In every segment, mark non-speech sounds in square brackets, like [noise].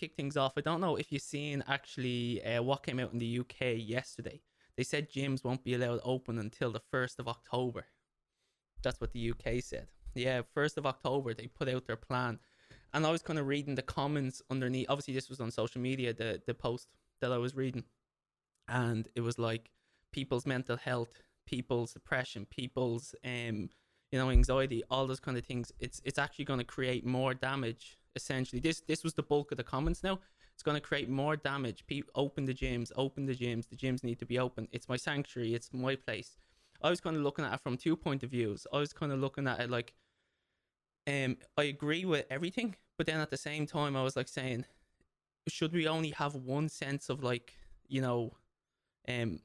kick things off, I don't know if you've seen actually uh, what came out in the UK yesterday. They said gyms won't be allowed open until the 1st of October. That's what the UK said. Yeah, 1st of October, they put out their plan. And I was kind of reading the comments underneath. Obviously, this was on social media, the, the post that I was reading. And it was like people's mental health, people's depression, people's um, you know, anxiety, all those kind of things. It's it's actually going to create more damage. Essentially, this this was the bulk of the comments. Now it's going to create more damage. People open the gyms, open the gyms. The gyms need to be open. It's my sanctuary. It's my place. I was kind of looking at it from two point of views. I was kind of looking at it like, um, I agree with everything, but then at the same time, I was like saying, should we only have one sense of like, you know, um,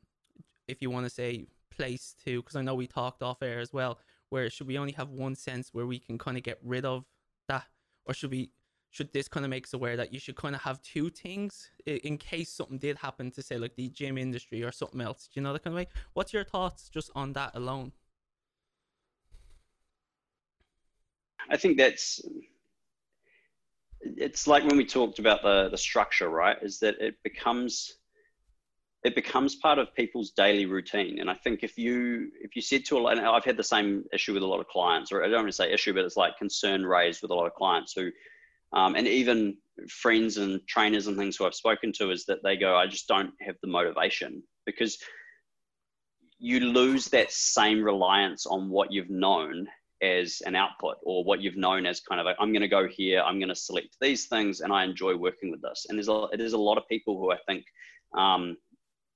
if you want to say place to, because I know we talked off air as well where should we only have one sense where we can kind of get rid of that or should we should this kind of make us aware that you should kind of have two things in case something did happen to say like the gym industry or something else do you know that kind of way what's your thoughts just on that alone i think that's it's like when we talked about the the structure right is that it becomes it becomes part of people's daily routine. And I think if you if you said to a lot, and I've had the same issue with a lot of clients, or I don't want to say issue, but it's like concern raised with a lot of clients who, um, and even friends and trainers and things who I've spoken to, is that they go, I just don't have the motivation because you lose that same reliance on what you've known as an output or what you've known as kind of I'm going to go here, I'm going to select these things, and I enjoy working with this. And there's a there's a lot of people who I think um,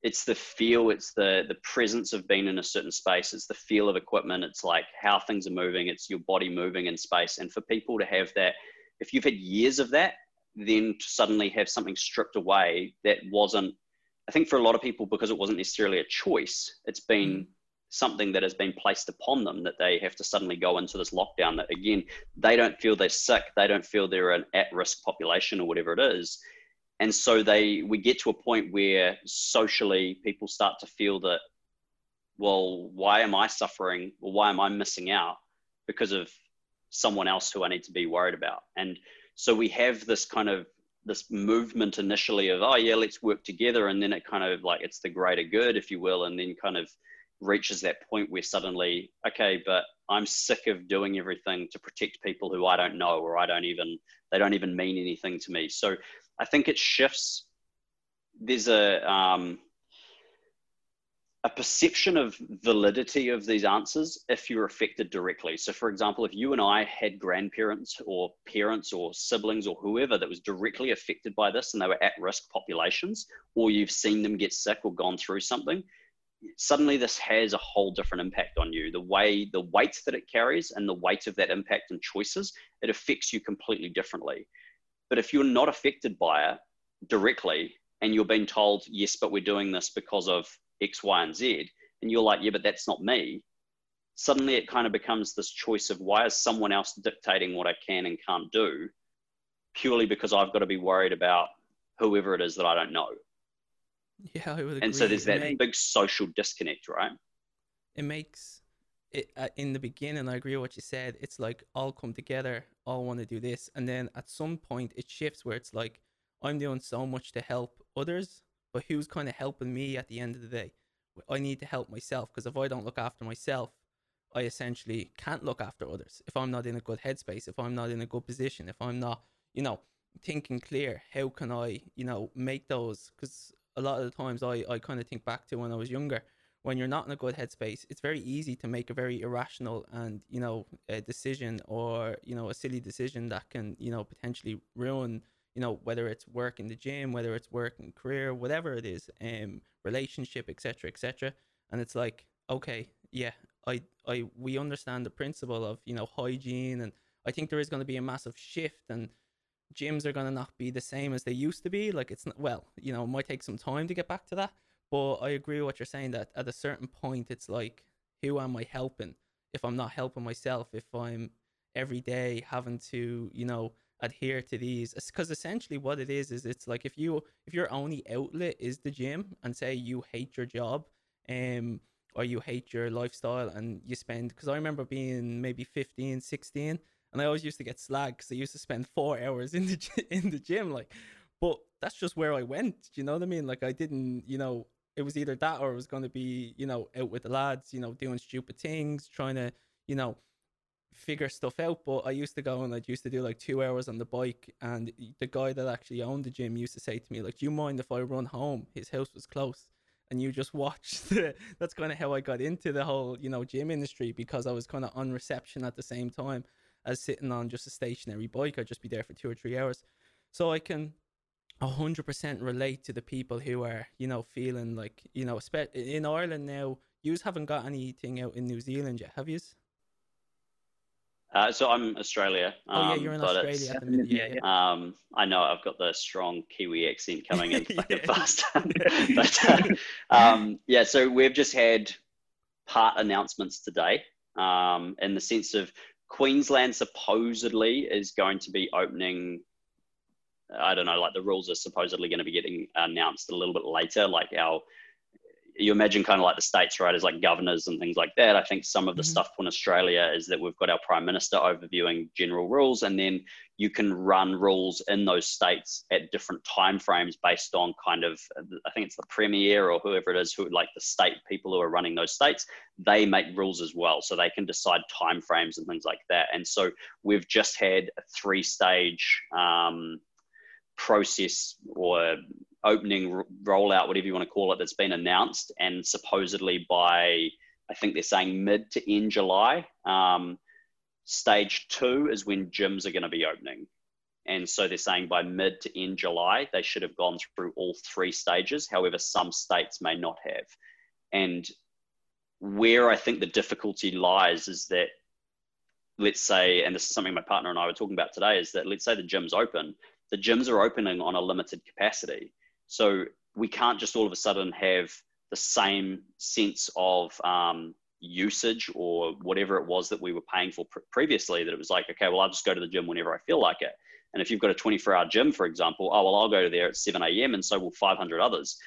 it's the feel it's the the presence of being in a certain space it's the feel of equipment it's like how things are moving it's your body moving in space and for people to have that if you've had years of that then to suddenly have something stripped away that wasn't i think for a lot of people because it wasn't necessarily a choice it's been mm. something that has been placed upon them that they have to suddenly go into this lockdown that again they don't feel they're sick they don't feel they're an at-risk population or whatever it is and so they we get to a point where socially people start to feel that well why am i suffering or why am i missing out because of someone else who i need to be worried about. And so we have this kind of this movement initially of oh yeah let's work together. And then it kind of like it's the greater good if you will and then kind of reaches that point where suddenly okay but i'm sick of doing everything to protect people who i don't know or i don't even they don't even mean anything to me. So I think it shifts. There's a um, a perception of validity of these answers if you're affected directly. So, for example, if you and I had grandparents or parents or siblings or whoever that was directly affected by this and they were at risk populations, or you've seen them get sick or gone through something, suddenly this has a whole different impact on you. The way, the weight that it carries and the weight of that impact and choices, it affects you completely differently. But if you're not affected by it directly and you're being told, yes, but we're doing this because of X, Y, and Z, and you're like, yeah, but that's not me, suddenly it kind of becomes this choice of why is someone else dictating what I can and can't do purely because I've got to be worried about whoever it is that I don't know. Yeah, I would agree. And so there's that big social disconnect, right? It makes it uh, in the beginning. I agree with what you said. It's like all come together all want to do this. And then at some point it shifts where it's like, I'm doing so much to help others, but who's kind of helping me at the end of the day? I need to help myself because if I don't look after myself, I essentially can't look after others. If I'm not in a good headspace, if I'm not in a good position, if I'm not, you know, thinking clear, how can I, you know, make those? Because a lot of the times I, I kind of think back to when I was younger when you're not in a good headspace, it's very easy to make a very irrational and you know a decision or you know a silly decision that can you know potentially ruin you know whether it's work in the gym, whether it's work in career, whatever it is, um, relationship, etc., etc. And it's like, okay, yeah, I, I, we understand the principle of you know hygiene, and I think there is going to be a massive shift and gyms are going to not be the same as they used to be. Like it's not, well, you know, it might take some time to get back to that but I agree with what you're saying that at a certain point, it's like, who am I helping? If I'm not helping myself, if I'm every day having to, you know, adhere to these, because essentially what it is is it's like if you if your only outlet is the gym and say you hate your job, um, or you hate your lifestyle and you spend because I remember being maybe 15, 16 and I always used to get slag because I used to spend four [laughs] hours in the in the gym like but that's just where I went. You know what I mean? Like I didn't, you know, it was either that or it was going to be, you know, out with the lads, you know, doing stupid things, trying to, you know, figure stuff out. But I used to go and I used to do like two hours on the bike. And the guy that actually owned the gym used to say to me, like, do you mind if I run home? His house was close. And you just watch [laughs] the, that's kind of how I got into the whole, you know, gym industry because I was kind of on reception at the same time as sitting on just a stationary bike. I'd just be there for two or three hours. So I can 100% relate to the people who are, you know, feeling like, you know, in Ireland now, you haven't got anything out in New Zealand yet, have you? Uh, so I'm Australia. Um, oh yeah, you're in Australia at the minute. Yeah, yeah. Um, I know I've got the strong Kiwi accent coming in [laughs] fucking fast. [laughs] but uh, um, yeah, so we've just had part announcements today, um, in the sense of Queensland supposedly is going to be opening. I don't know, like the rules are supposedly going to be getting announced a little bit later, like our you imagine kind of like the states, right, as like governors and things like that. I think some of the mm-hmm. stuff in Australia is that we've got our prime minister overviewing general rules, and then you can run rules in those states at different timeframes based on kind of I think it's the premier or whoever it is who like the state people who are running those states. They make rules as well, so they can decide timeframes and things like that. And so we've just had a three-stage. Um, process or opening rollout, whatever you want to call it, that's been announced, and supposedly by I think they're saying mid to end July. Um, stage two is when gyms are going to be opening, and so they're saying by mid to end July they should have gone through all three stages. However, some states may not have, and where I think the difficulty lies is that let's say, and this is something my partner and I were talking about today, is that let's say the gym's open, the gyms are opening on a limited capacity. So we can't just all of a sudden have the same sense of um, usage or whatever it was that we were paying for pr- previously. That it was like, okay, well, I'll just go to the gym whenever I feel like it. And if you've got a 24 hour gym, for example, oh, well, I'll go there at 7 a.m. and so will 500 others.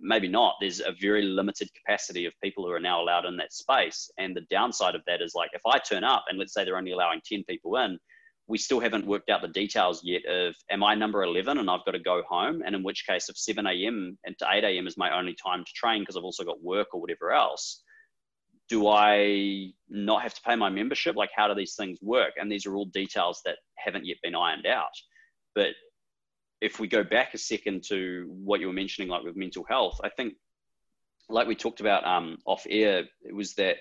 Maybe not. There's a very limited capacity of people who are now allowed in that space. And the downside of that is like, if I turn up and let's say they're only allowing 10 people in, we still haven't worked out the details yet of am I number 11 and I've got to go home? And in which case, if 7 a.m. and to 8 a.m. is my only time to train because I've also got work or whatever else, do I not have to pay my membership? Like, how do these things work? And these are all details that haven't yet been ironed out. But if we go back a second to what you were mentioning, like with mental health, I think, like we talked about um, off air, it was that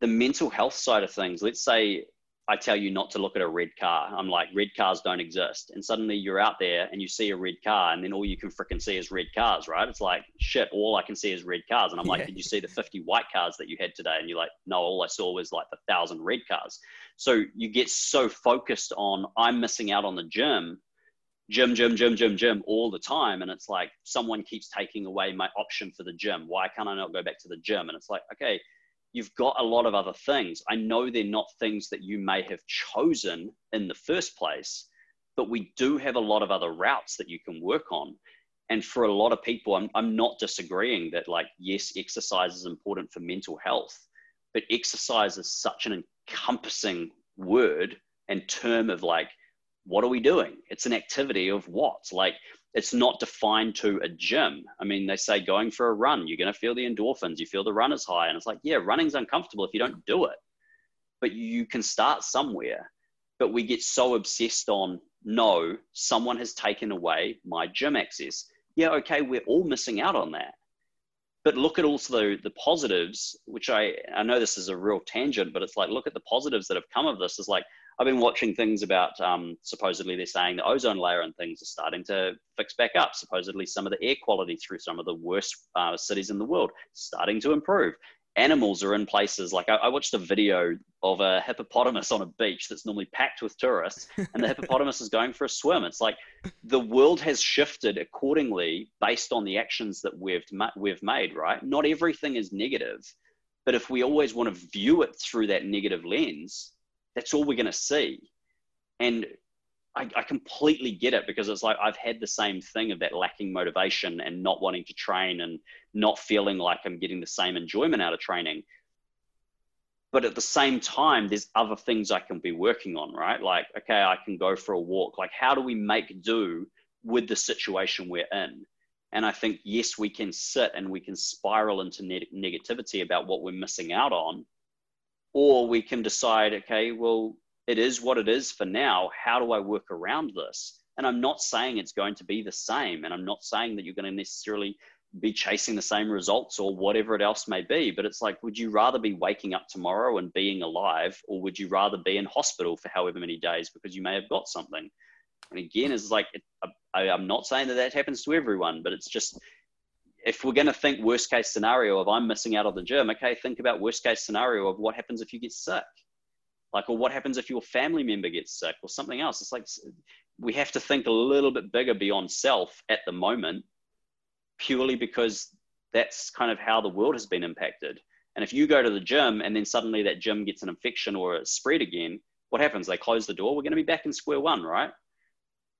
the mental health side of things, let's say I tell you not to look at a red car. I'm like, red cars don't exist. And suddenly you're out there and you see a red car, and then all you can freaking see is red cars, right? It's like, shit, all I can see is red cars. And I'm like, yeah. did you see the 50 white cars that you had today? And you're like, no, all I saw was like the thousand red cars. So you get so focused on, I'm missing out on the gym, gym, gym, gym, gym, gym all the time. And it's like, someone keeps taking away my option for the gym. Why can't I not go back to the gym? And it's like, okay, you've got a lot of other things. I know they're not things that you may have chosen in the first place, but we do have a lot of other routes that you can work on. And for a lot of people, I'm, I'm not disagreeing that, like, yes, exercise is important for mental health, but exercise is such an encompassing word and term of like, what are we doing? It's an activity of what? Like, it's not defined to a gym. I mean, they say going for a run, you're going to feel the endorphins, you feel the runner's high. And it's like, yeah, running's uncomfortable if you don't do it, but you can start somewhere. But we get so obsessed on, no, someone has taken away my gym access. Yeah, okay, we're all missing out on that. But look at also the positives, which I, I know this is a real tangent, but it's like, look at the positives that have come of this is like, I've been watching things about um, supposedly they're saying the ozone layer and things are starting to fix back up. Supposedly, some of the air quality through some of the worst uh, cities in the world starting to improve. Animals are in places like I, I, watched a video of a hippopotamus on a beach that's normally packed with tourists, and the [laughs] hippopotamus is going for a swim. It's like the world has shifted accordingly based on the actions that we've we've made. Right? Not everything is negative, but if we always want to view it through that negative lens, that's all we're going to see. And I, I, completely get it because it's like I've had the same thing of that lacking motivation and not wanting to train and not feeling like I'm getting the same enjoyment out of training. But at the same time, there's other things I can be working on, right? Like, okay, I can go for a walk. Like, how do we make do with the situation we're in. And I think, yes, we can sit and we can spiral into ne- negativity about what we're missing out on. Or we can decide, okay, well, it is what it is for now. How do I work around this? And I'm not saying it's going to be the same. And I'm not saying that you're going to necessarily be chasing the same results or whatever it else may be. But it's like, would you rather be waking up tomorrow and being alive, or would you rather be in hospital for however many days because you may have got something? And again, it's like, I, I'm not saying that that happens to everyone, but it's just, if we're going to think worst case scenario of I'm missing out on the gym, okay, think about worst case scenario of what happens if you get sick. Like, or what happens if your family member gets sick or something else? It's like we have to think a little bit bigger beyond self at the moment purely because that's kind of how the world has been impacted. And if you go to the gym and then suddenly that gym gets an infection or a spread again, what happens? They close the door. We're going to be back in square one, right?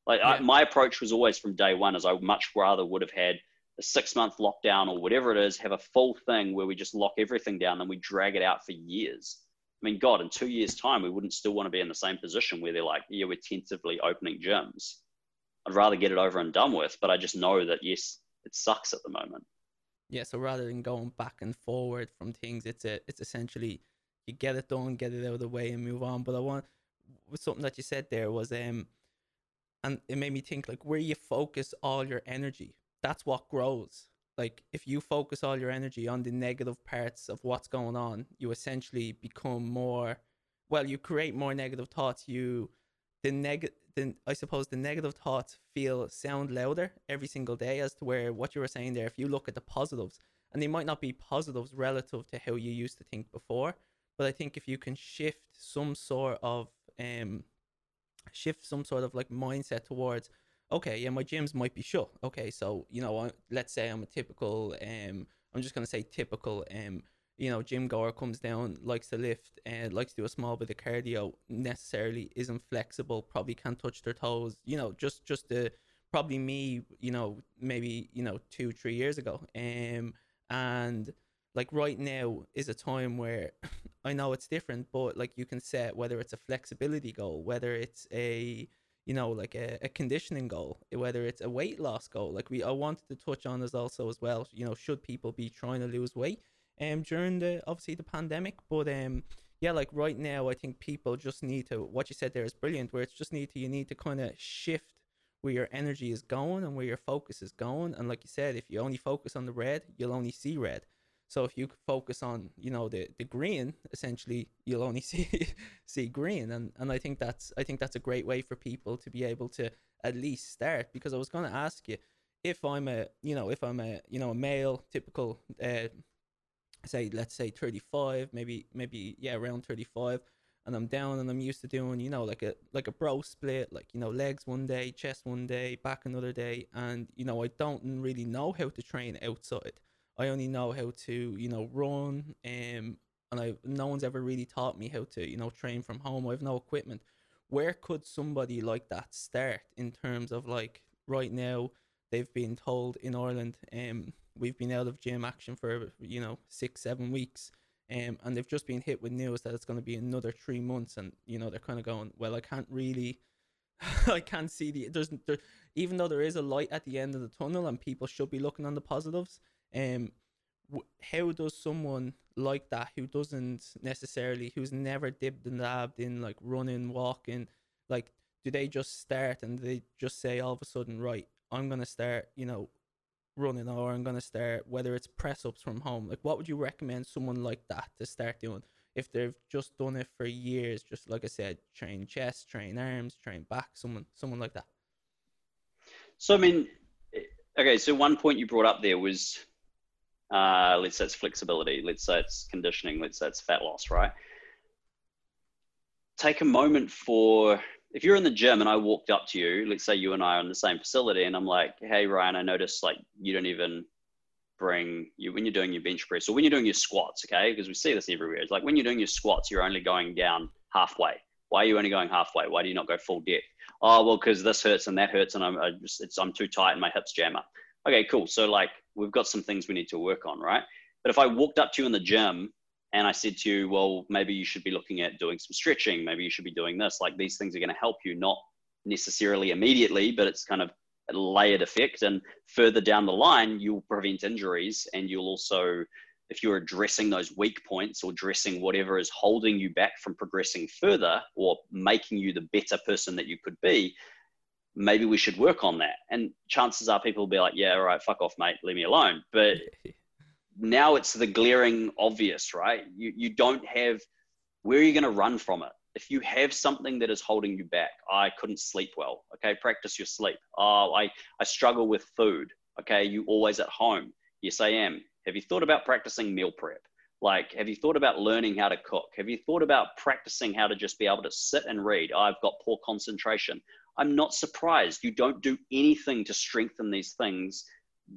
Like yeah. I, my approach was always from day one, as I much rather would have had a six month lockdown or whatever it is, have a full thing where we just lock everything down, and we drag it out for years. I mean, God, in two years' time, we wouldn't still want to be in the same position where they're like, yeah, we're tentatively opening gyms. I'd rather get it over and done with, but I just know that yes, it sucks at the moment. Yeah, so rather than going back and forward from things, it's a it's essentially you get it done, get it out of the way, and move on. But I want something that you said there was um, and it made me think like where you focus all your energy, that's what grows. Like if you focus all your energy on the negative parts of what's going on, you essentially become more. Well, you create more negative thoughts. You the neg then I suppose the negative thoughts feel sound louder every single day as to where what you were saying there. If you look at the positives, and they might not be positives relative to how you used to think before, but I think if you can shift some sort of um shift some sort of like mindset towards okay yeah my gyms might be shut okay so you know let's say i'm a typical um i'm just to say typical um you know, gym goer comes down, likes to lift, and likes to do a small bit of cardio, necessarily isn't flexible, probably can't touch their toes. You know, just just the probably me, you know, maybe you know two three years ago, um, and like right now is a time where [laughs] I know it's different, but like you can set whether it's a flexibility goal, whether it's a you know like a, a conditioning goal, whether it's a weight loss goal. Like we I wanted to touch on this also as well. You know, should people be trying to lose weight? um during the obviously the pandemic. But um yeah, like right now I think people just need to what you said there is brilliant, where it's just need to you need to kind of shift where your energy is going and where your focus is going. And like you said, if you only focus on the red, you'll only see red. So if you focus on, you know, the, the green, essentially you'll only [laughs] see see green. And and I think that's I think that's a great way for people to be able to at least start. Because I was gonna ask you, if I'm a you know, if I'm a you know a male typical uh, say let's say 35 maybe maybe yeah around 35 and i'm down and i'm used to doing you know like a like a bro split like you know legs one day chest one day back another day and you know i don't really know how to train outside i only know how to you know run um and i no one's ever really taught me how to you know train from home. I have no equipment. Where could somebody like that start in terms of like right now they've been told in ireland um we've been out of gym action for you know six seven weeks um, and they've just been hit with news that it's going to be another three months and you know they're kind of going well i can't really [laughs] i can't see the there's there, even though there is a light at the end of the tunnel and people should be looking on the positives um how does someone like that who doesn't necessarily who's never dipped and dabbed in like running walking like do they just start and they just say all of a sudden right i'm gonna start you know running or I'm gonna start whether it's press ups from home. Like what would you recommend someone like that to start doing if they've just done it for years, just like I said, train chest, train arms, train back, someone someone like that. So I mean okay, so one point you brought up there was uh, let's say it's flexibility, let's say it's conditioning, let's say it's fat loss, right? Take a moment for if you're in the gym and I walked up to you, let's say you and I are in the same facility, and I'm like, hey Ryan, I noticed like you don't even bring you when you're doing your bench press or when you're doing your squats, okay? Because we see this everywhere. It's like when you're doing your squats, you're only going down halfway. Why are you only going halfway? Why do you not go full depth? Oh well, because this hurts and that hurts, and I'm I just, I'm too tight and my hips jam up. Okay, cool. So like we've got some things we need to work on, right? But if I walked up to you in the gym and I said to you, well, maybe you should be looking at doing some stretching. Maybe you should be doing this. Like these things are going to help you, not necessarily immediately, but it's kind of a layered effect. And further down the line, you'll prevent injuries and you'll also, if you're addressing those weak points or addressing whatever is holding you back from progressing further or making you the better person that you could be, maybe we should work on that. And chances are people will be like, yeah, all right, fuck off, mate, leave me alone. But [laughs] now it's the glaring obvious, right? You, you don't have, where are you going to run from it? if you have something that is holding you back, I couldn't sleep well. Okay, practice your sleep. Oh, I, I struggle with food. Okay, you always at home. Yes, I am. Have you thought about practicing meal prep? Like, have you thought about learning how to cook? Have you thought about practicing how to just be able to sit and read? I've got poor concentration. I'm not surprised. You don't do anything to strengthen these things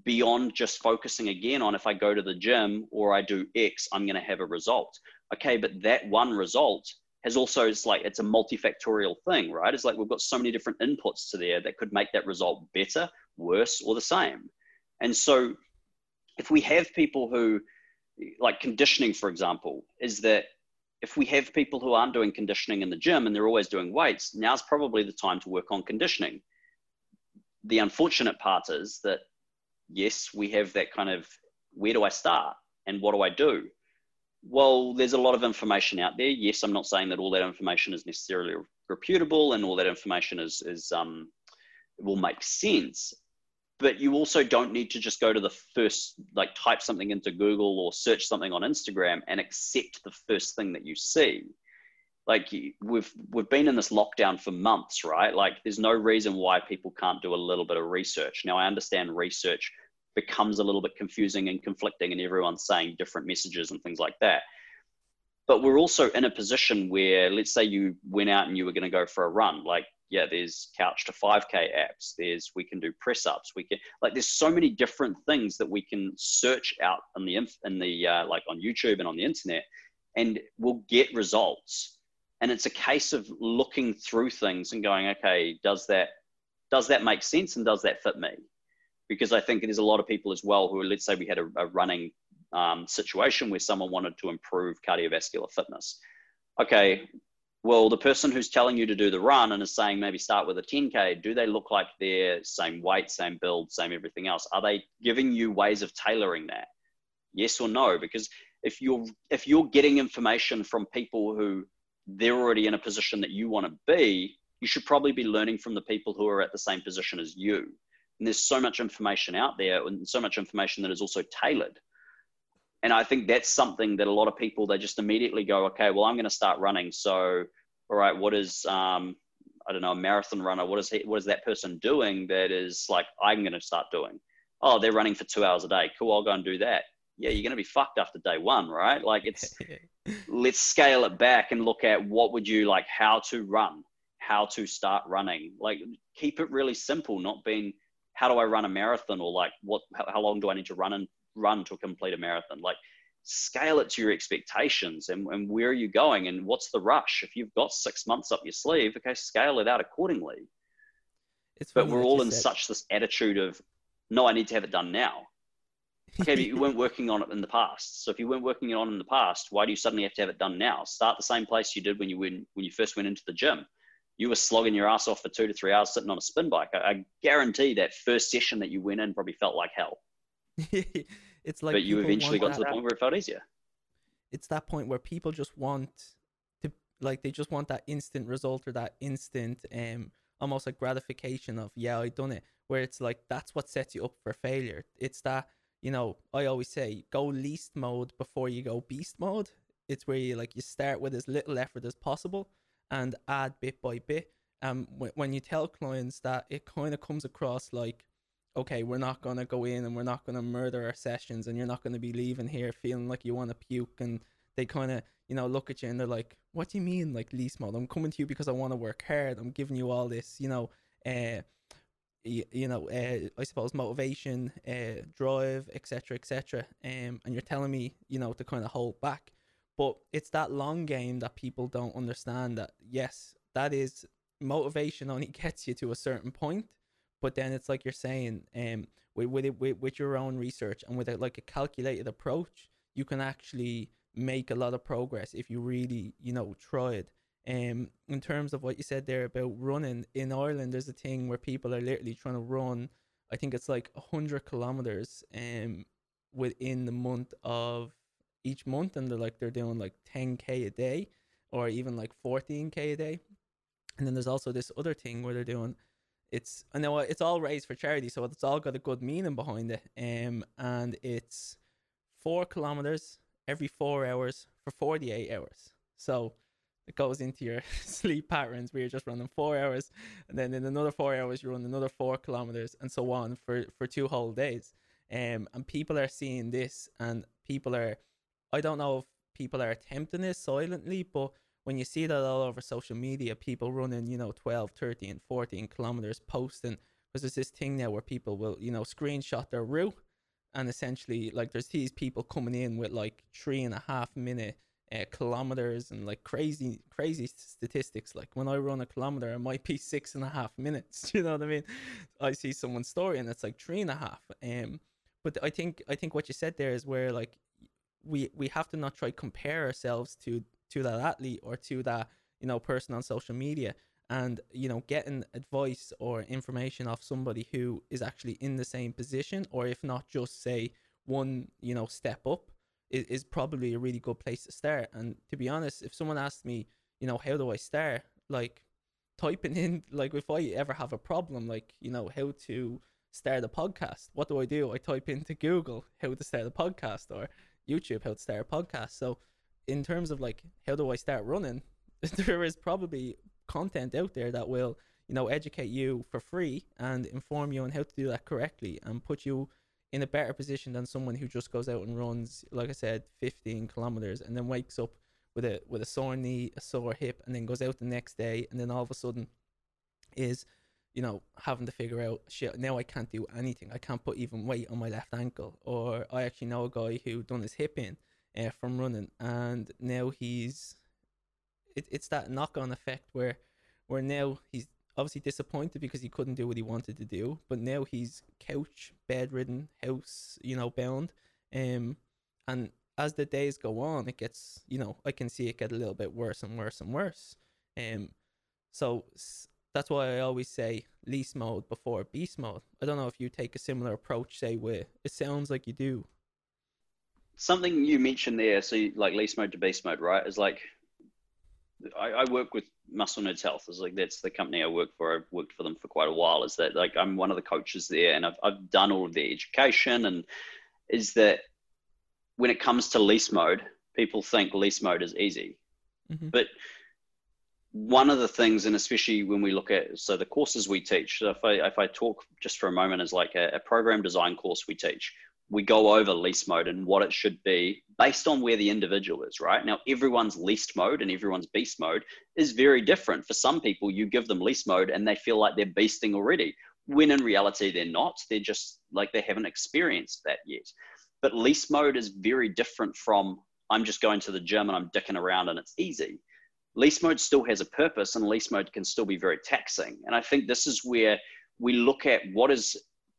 beyond just focusing again on if I go to the gym or I do X, I'm going to have a result. Okay, but that one result has also it's like it's a multifactorial thing, right? It's like we've got so many different inputs to there that could make that result better, worse, or the same. And so if we have people who like conditioning, for example, is that if we have people who aren't doing conditioning in the gym and they're always doing weights, now's probably the time to work on conditioning. The unfortunate part is that yes, we have that kind of where do I start and what do I do? well, there's a lot of information out there. Yes, I'm not saying that all that information is necessarily reputable and all that information is, is um, will make sense. But you also don't need to just go to the first, like type something into Google or search something on Instagram and accept the first thing that you see. Like we've we've been in this lockdown for months, right? Like there's no reason why people can't do a little bit of research. Now I understand research becomes a little bit confusing and conflicting and everyone's saying different messages and things like that but we're also in a position where let's say you went out and you were going to go for a run like yeah there's couch to 5k apps there's we can do press ups we can like there's so many different things that we can search out in the in the uh, like on youtube and on the internet and we'll get results and it's a case of looking through things and going okay does that does that make sense and does that fit me because I think there's a lot of people as well who, let's say, we had a, a running um, situation where someone wanted to improve cardiovascular fitness. Okay, well, the person who's telling you to do the run and is saying maybe start with a 10K, do they look like they're same weight, same build, same everything else? Are they giving you ways of tailoring that? Yes or no? Because if you're if you're getting information from people who they're already in a position that you want to be, you should probably be learning from the people who are at the same position as you. And there's so much information out there and so much information that is also tailored. And I think that's something that a lot of people, they just immediately go, okay, well, I'm going to start running. So, all right, what is, um, I don't know, a marathon runner? What is he, what is that person doing that is like, I'm going to start doing? Oh, they're running for two hours a day. Cool. I'll go and do that. Yeah. You're going to be fucked after day one, right? Like it's, [laughs] let's scale it back and look at what would you like, how to run, how to start running. Like keep it really simple, not being, how do I run a marathon or like what how, how long do I need to run and run to complete a marathon? Like scale it to your expectations and, and where are you going and what's the rush? If you've got six months up your sleeve, okay, scale it out accordingly. It's but we're all in said. such this attitude of no, I need to have it done now. Okay, but you [laughs] weren't working on it in the past. So if you weren't working it on it in the past, why do you suddenly have to have it done now? Start the same place you did when you went, when you first went into the gym you were slogging your ass off for two to three hours sitting on a spin bike. I, I guarantee that first session that you went in probably felt like hell. [laughs] it's like, but you eventually got to the point where it felt easier. It's that point where people just want to, like, they just want that instant result or that instant, um, almost like gratification of, yeah, I done it. Where it's like that's what sets you up for failure. It's that you know, I always say go least mode before you go beast mode. It's where you like you start with as little effort as possible and add bit by bit. Um, when you tell clients that, it kind of comes across like, okay, we're not gonna go in and we're not gonna murder our sessions, and you're not gonna be leaving here feeling like you want to puke, and they kind of you know look at you and they're like, what do you mean like least mode? I'm coming to you because I want to work hard. I'm giving you all this, you know, uh, you, you know, uh, I suppose motivation, uh, drive, etc., etc. Um, and you're telling me, you know, to kind of hold back. But it's that long game that people don't understand that yes, that is motivation only [laughs] gets you to a certain point, but then it's like you're saying, um, with with it with, with your own research and with a, like a calculated approach, you can actually make a lot of progress if you really, you know, try it. Um, in terms of what you said there about running in Ireland, there's a thing where people are literally trying to run. I think it's like hundred kilometers um within the month of each month, and they're like they're doing like ten k a day, or even like fourteen k a day. And then there's also this other thing where they're doing it's I know it's all raised for charity, so it's all got a good meaning behind it. Um, and it's four kilometers every four hours for forty eight hours. So it goes into your [laughs] sleep patterns you're just running four hours, and then in another four hours you run another four kilometers, and so on for for two whole days. Um, and people are seeing this, and people are, I don't know if people are attempting this silently, but when you see that all over social media, people running, you know, 12, 13, 14 kilometers posting, because there's this thing now where people will, you know, screenshot their route. And essentially, like, there's these people coming in with like three and a half minute uh, kilometers and like crazy, crazy statistics. Like, when I run a kilometer, it might be six and a half minutes. [laughs] you know what I mean? I see someone's story and it's like three and a half. Um, but I think I think what you said there is where like we we have to not try compare ourselves to to that athlete or to that you know person on social media and you know getting advice or information off somebody who is actually in the same position or if not just say one you know step up is, is probably a really good place to start. And to be honest if someone asked me you know how do i start? like typing in like if i ever have a problem like you know how to start a podcast what do i do? I type into google how to start a podcast or youtube how to start a podcast. So in terms of like how do I start running, [laughs] there is probably content out there that will you know educate you for free and inform you on how to do that correctly and put you in a better position than someone who just goes out and runs like I said 15 kilometers and then wakes up with a with a sore knee, a sore hip and then goes out the next day and then all of a sudden is you know having to figure out shit now I can't do anything. I can't put even weight on my left ankle or I actually know a guy who done his hip in uh, from running, and now he's it, it's that knock on effect where where now he's obviously disappointed because he couldn't do what he wanted to do, but now he's couch bedridden, house you know bound, um, and as the days go on, it gets you know I can see it get a little bit worse and worse and worse, um, so that's why I always say least mode before beast mode. I don't know if you take a similar approach, say with it sounds like you do something you mentioned there, so you, like least mode to beast mode, right? Is like I, I, work with Muscle Nerds Health. Is like that's the company I work for. I've worked for them for quite a while. Is that like I'm one of the coaches there, and I've I've done all of the education, and is that when it comes to least mode, people think least mode is easy, mm-hmm. but one of the things, and especially when we look at so the courses we teach. So if I if I talk just for a moment as like a, a program design course we teach, we go over least mode and what it should be based on where the individual is, right? Now, everyone's least mode and everyone's beast mode is very different. For some people, you give them least mode and they feel like they're beasting already, when in reality, they're not. They're just like they haven't experienced that yet. But least mode is very different from I'm just going to the gym and I'm dicking around and it's easy. Least mode still has a purpose and least mode can still be very taxing. And I think this is where we look at what is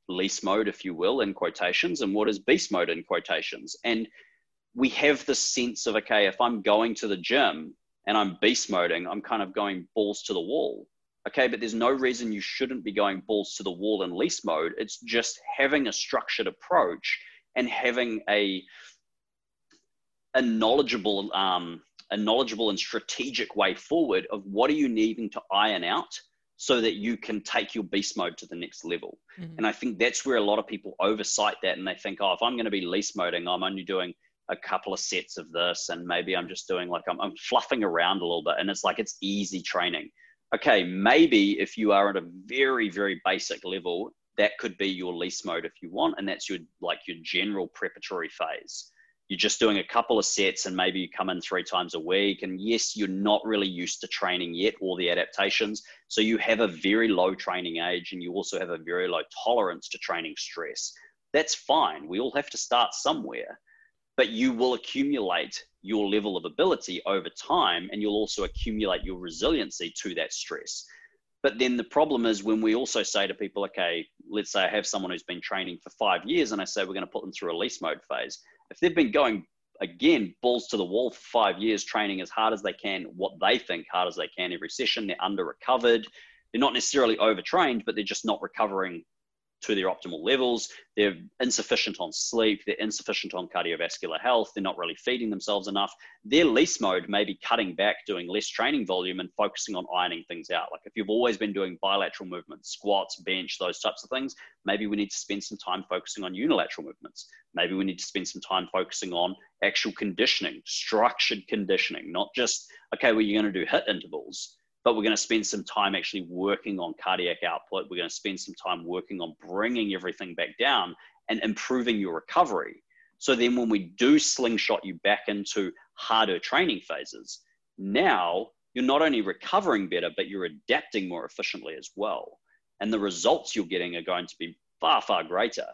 least mode, if you will, in quotations, and what is beast mode in quotations. And we have this sense of, okay, if I'm going to the gym and I'm beast moding, I'm kind of going balls to the wall. Okay, but there's no reason you shouldn't be going balls to the wall in least mode. It's just having a structured approach and having a a knowledgeable um, a knowledgeable and strategic way forward of what are you needing to iron out so that you can take your beast mode to the next level. Mm-hmm. And I think that's where a lot of people oversight that and they think, oh, if I'm going to be least moding, I'm only doing a couple of sets of this and maybe I'm just doing like I'm, I'm fluffing around a little bit and it's like it's easy training. Okay, maybe if you are at a very, very basic level, that could be your least mode if you want, and that's your like your general preparatory phase you're just doing a couple of sets and maybe you come in three times a week. And yes, you're not really used to training yet or the adaptations. So you have a very low training age and you also have a very low tolerance to training stress. That's fine. We all have to start somewhere, but you will accumulate your level of ability over time and you'll also accumulate your resiliency to that stress. But then the problem is when we also say to people, okay, let's say I have someone who's been training for five years and I say we're going to put them through a least mode phase if they've been going again balls to the wall for five years training as hard as they can what they think hard as they can every session. They're under recovered. They're not necessarily overtrained but they're just not recovering to their optimal levels. They're insufficient on sleep. They're insufficient on cardiovascular health. They're not really feeding themselves enough. Their least mode may be cutting back, doing less training volume, and focusing on ironing things out. Like if you've always been doing bilateral movements, squats, bench, those types of things, maybe we need to spend some time focusing on unilateral movements. Maybe we need to spend some time focusing on actual conditioning, structured conditioning, not just, okay, well, you're going to do HIIT intervals but we're going to spend some time actually working on cardiac output. We're going to spend some time working on bringing everything back down and improving your recovery. So then when we do slingshot you back into harder training phases, now you're not only recovering better, but you're adapting more efficiently as well. And the results you're getting are going to be far, far greater.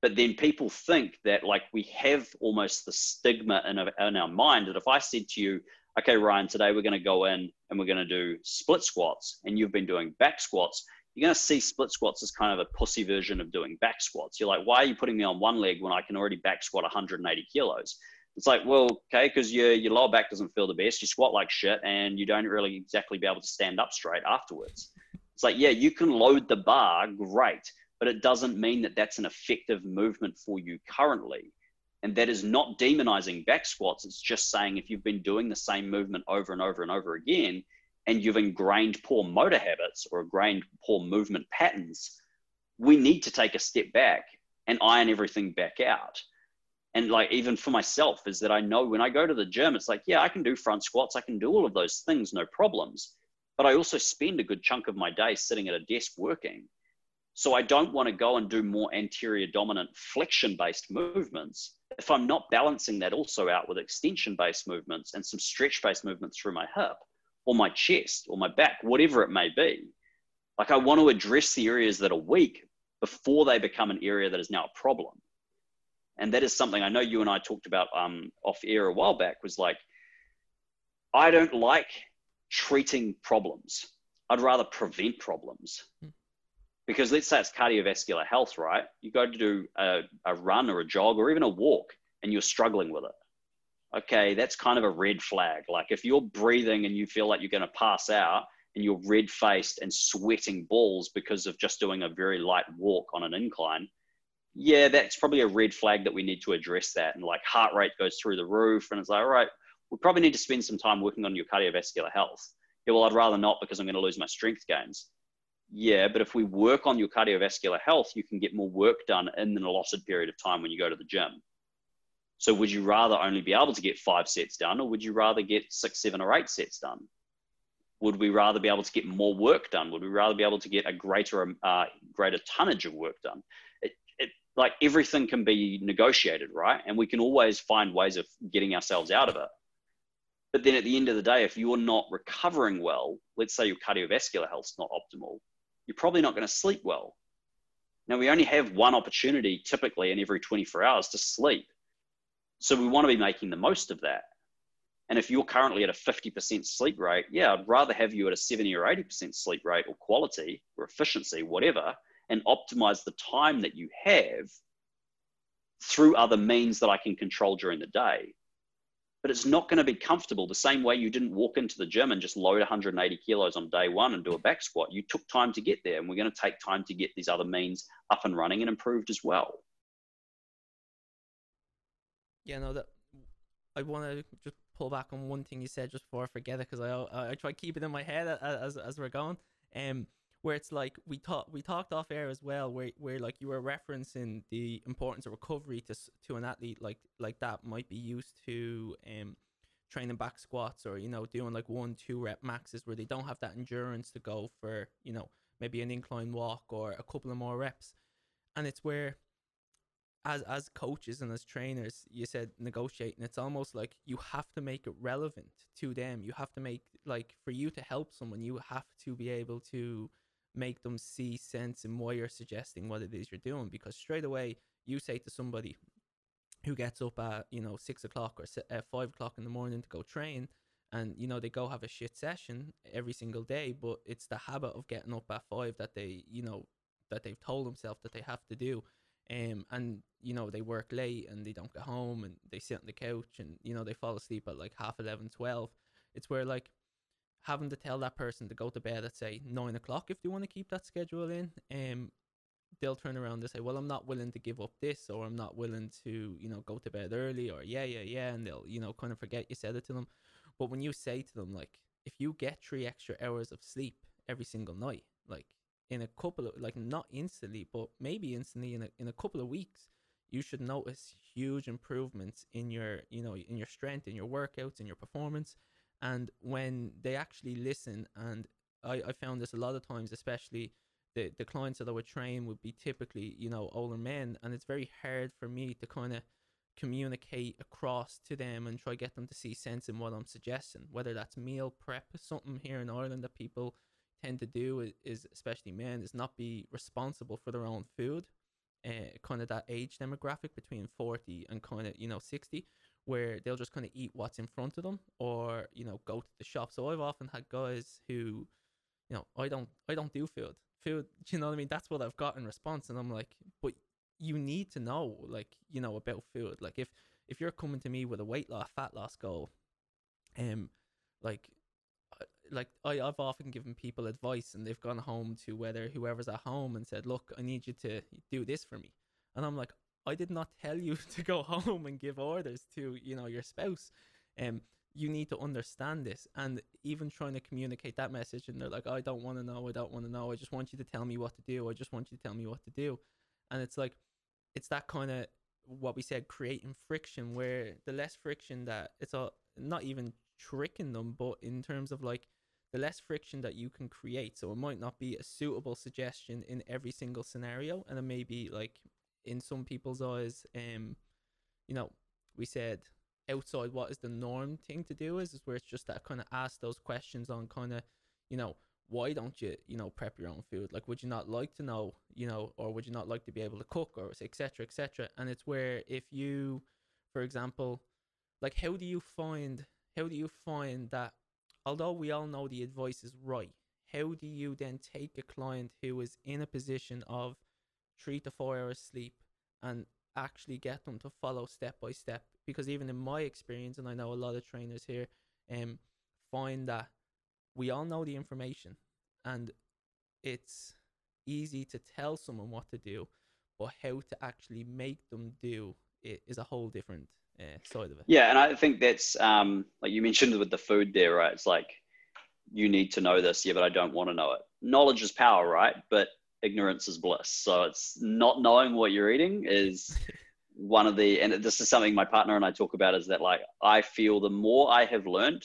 But then people think that like we have almost the stigma in, our mind that if I said to you, okay, Ryan, today we're going to go in and we're going to do split squats, and you've been doing back squats, you're going to see split squats as kind of a pussy version of doing back squats. You're like, why are you putting me on one leg when I can already back squat 180 kilos? It's like, well, okay, because your, your lower back doesn't feel the best. You squat like shit and you don't really exactly be able to stand up straight afterwards. It's like, yeah, you can load the bar, great, but it doesn't mean that that's an effective movement for you currently. And that is not demonizing back squats. It's just saying if you've been doing the same movement over and over and over again, and you've ingrained poor motor habits or ingrained poor movement patterns, we need to take a step back and iron everything back out. And like even for myself, is that I know when I go to the gym, it's like, yeah, I can do front squats, I can do all of those things, no problems. But I also spend a good chunk of my day sitting at a desk working. So I don't want to go and do more anterior dominant flexion based movements if I'm not balancing that also out with extension based movements and some stretch based movements through my hip or my chest or my back, whatever it may be. Like I want to address the areas that are weak before they become an area that is now a problem. And that is something I know you and I talked about um, off air a while back was like, I don't like treating problems. I'd rather prevent problems. Because let's say it's cardiovascular health, right? You go to do a, a run or a jog or even a walk and you're struggling with it. Okay, that's kind of a red flag. Like if you're breathing and you feel like you're going to pass out and you're red faced and sweating balls because of just doing a very light walk on an incline, yeah, that's probably a red flag that we need to address that. And like heart rate goes through the roof, and it's like, all right, we probably need to spend some time working on your cardiovascular health. Yeah, well, I'd rather not because I'm going to lose my strength gains. Yeah, but if we work on your cardiovascular health, you can get more work done in an allotted period of time when you go to the gym. So, would you rather only be able to get five sets done, or would you rather get six, seven, or eight sets done? Would we rather be able to get more work done? Would we rather be able to get a greater, uh, greater tonnage of work done? It, it, like everything can be negotiated, right? And we can always find ways of getting ourselves out of it. But then at the end of the day, if you're not recovering well, let's say your cardiovascular health's not optimal, you're probably not going to sleep well. Now, we only have one opportunity typically in every 24 hours to sleep. So we want to be making the most of that. And if you're currently at a 50% sleep rate, yeah, I'd rather have you at a 70 or 80% sleep rate or quality or efficiency, whatever, and optimize the time that you have through other means that I can control during the day but it's not going to be comfortable the same way you didn't walk into the gym and just load 180 kilos on day one and do a back squat. You took time to get there, and we're going to take time to get these other means up and running and improved as well. Yeah, no, that I want to just pull back on one thing you said just before I forget it because I I try to keep it in my head as as we're going. Um, where it's like we talked we talked off air as well where where like you were referencing the importance of recovery to to an athlete like like that might be used to um training back squats or you know doing like one two rep maxes where they don't have that endurance to go for you know maybe an incline walk or a couple of more reps. And it's where as as coaches and as trainers you said negotiating it's almost like you have to make it relevant to them. You have to make like for you to help someone you have to be able to make them see sense in why you're suggesting what it is you're doing because straight away you say to somebody who gets up at you know six o'clock or uh, five o'clock in the morning to go train and you know they go have a shit session every single day but it's the habit of getting up at five that they you know that they've told themselves that they have to do um, and you know they work late and they don't get home and they sit on the couch and you know they fall asleep at like half 11 12 it's where like having to tell that person to go to bed at say nine o'clock if they want to keep that schedule in um they'll turn around and say well i'm not willing to give up this or i'm not willing to you know go to bed early or yeah yeah yeah and they'll you know kind of forget you said it to them. But when you say to them like if you get three extra hours of sleep every single night like in a couple of like not instantly but maybe instantly in a, in a couple of weeks you should notice huge improvements in your you know in your strength in your workouts in your performance and when they actually listen and I, I found this a lot of times especially the, the clients that I would train would be typically you know older men and it's very hard for me to kind of communicate across to them and try get them to see sense in what I'm suggesting. Whether that's meal prep something here in Ireland that people tend to do is, is especially men is not be responsible for their own food uh, kind of that age demographic between 40 and kind of you know 60 where they'll just kind of eat what's in front of them or you know go to the shop. So i've often had guys who you know i don't i don't do food. Food [laughs] you know what i mean? That's what i've got in response and i'm like but you need to know like you know about food. Like if if you're coming to me with a weight loss fat loss goal um like like I, I've often given people advice and they've gone home to whether whoever's at home and said, Look, I need you to do this for me. And I'm like, I did not tell you [laughs] to go home and give orders to, you know, your spouse. Um, you need to understand this. And even trying to communicate that message, and they're like, I don't want to know, I don't want to know, I just want you to tell me what to do, I just want you to tell me what to do. And it's like, it's that kind of what we said, creating friction, where the less friction that it's a not even tricking them, but in terms of like the less friction that you can create. So it might not be a suitable suggestion in every single scenario, and it may be like in some people's eyes, um, you know, we said outside what is the norm thing to do is is where it's just that kind of ask those questions on kind of, you know, why don't you you know prep your own food? Like would you not like to know you know or would you not like to be able to cook or etc etc and it's where if you for example like how do you find how do you find that although we all know the advice is right, how do you then take a client who is in a position of three to four hours sleep and actually get them to follow step by step? Because even in my experience, and I know a lot of trainers here, um, find that we all know the information and it's easy to tell someone what to do, but how to actually make them do it is a whole different uh, side of it. Yeah, and I think that's um, like you mentioned with the food there, right? It's like you need to know this, yeah, but I don't want to know it. Knowledge is power, right? But ignorance is bliss. So it's not knowing what you're eating is [laughs] one of the, and this is something my partner and I talk about is that like I feel the more I have learned,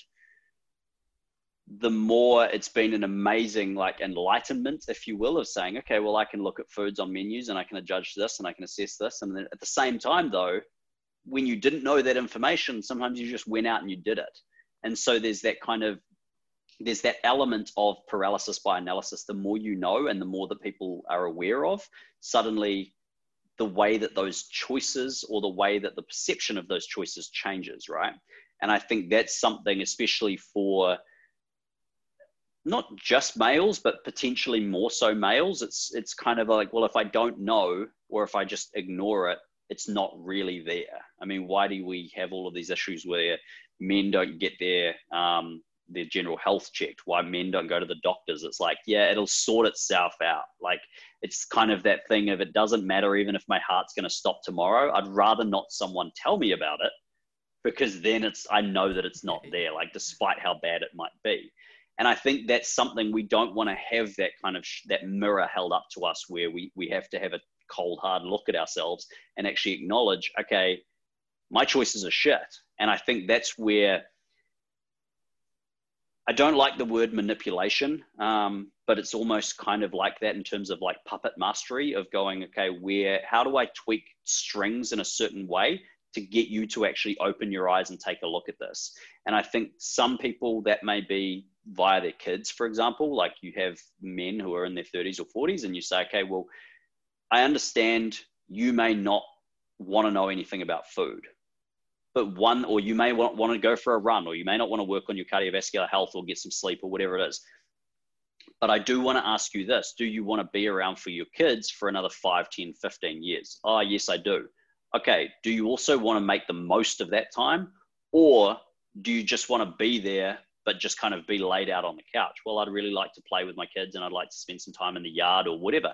the more it's been an amazing like enlightenment, if you will, of saying, okay, well, I can look at foods on menus and I can judge this and I can assess this. And then at the same time, though, when you didn't know that information, sometimes you just went out and you did it. And so there's that kind of there's that element of paralysis by analysis. The more you know and the more that people are aware of, suddenly the way that those choices or the way that the perception of those choices changes, right? And I think that's something, especially for not just males, but potentially more so males. It's it's kind of like, well, if I don't know or if I just ignore it, it's not really there. I mean, why do we have all of these issues where men don't get their um, their general health checked? Why men don't go to the doctors? It's like, yeah, it'll sort itself out. Like it's kind of that thing of it doesn't matter even if my heart's going to stop tomorrow. I'd rather not someone tell me about it because then it's I know that it's not there. Like despite how bad it might be. And I think that's something we don't want to have that kind of sh- that mirror held up to us where we we have to have a cold hard look at ourselves and actually acknowledge okay my choices are shit and i think that's where i don't like the word manipulation um, but it's almost kind of like that in terms of like puppet mastery of going okay where how do i tweak strings in a certain way to get you to actually open your eyes and take a look at this? And i think some people that may be via their kids for example like you have men who are in their 30s or 40s and you say okay well I understand you may not want to know anything about food, but one, or you may want, want to go for a run, or you may not want to work on your cardiovascular health or get some sleep or whatever it is. but I do want to ask you this Do you want to be around for your kids for another 5, 10, 15 years? Oh, yes, I do. Okay, do you also want to make the most of that time? Or do you just want to be there, but just kind of be laid out on the couch? Well, I'd really like to play with my kids and I'd like to spend some time in the yard or whatever.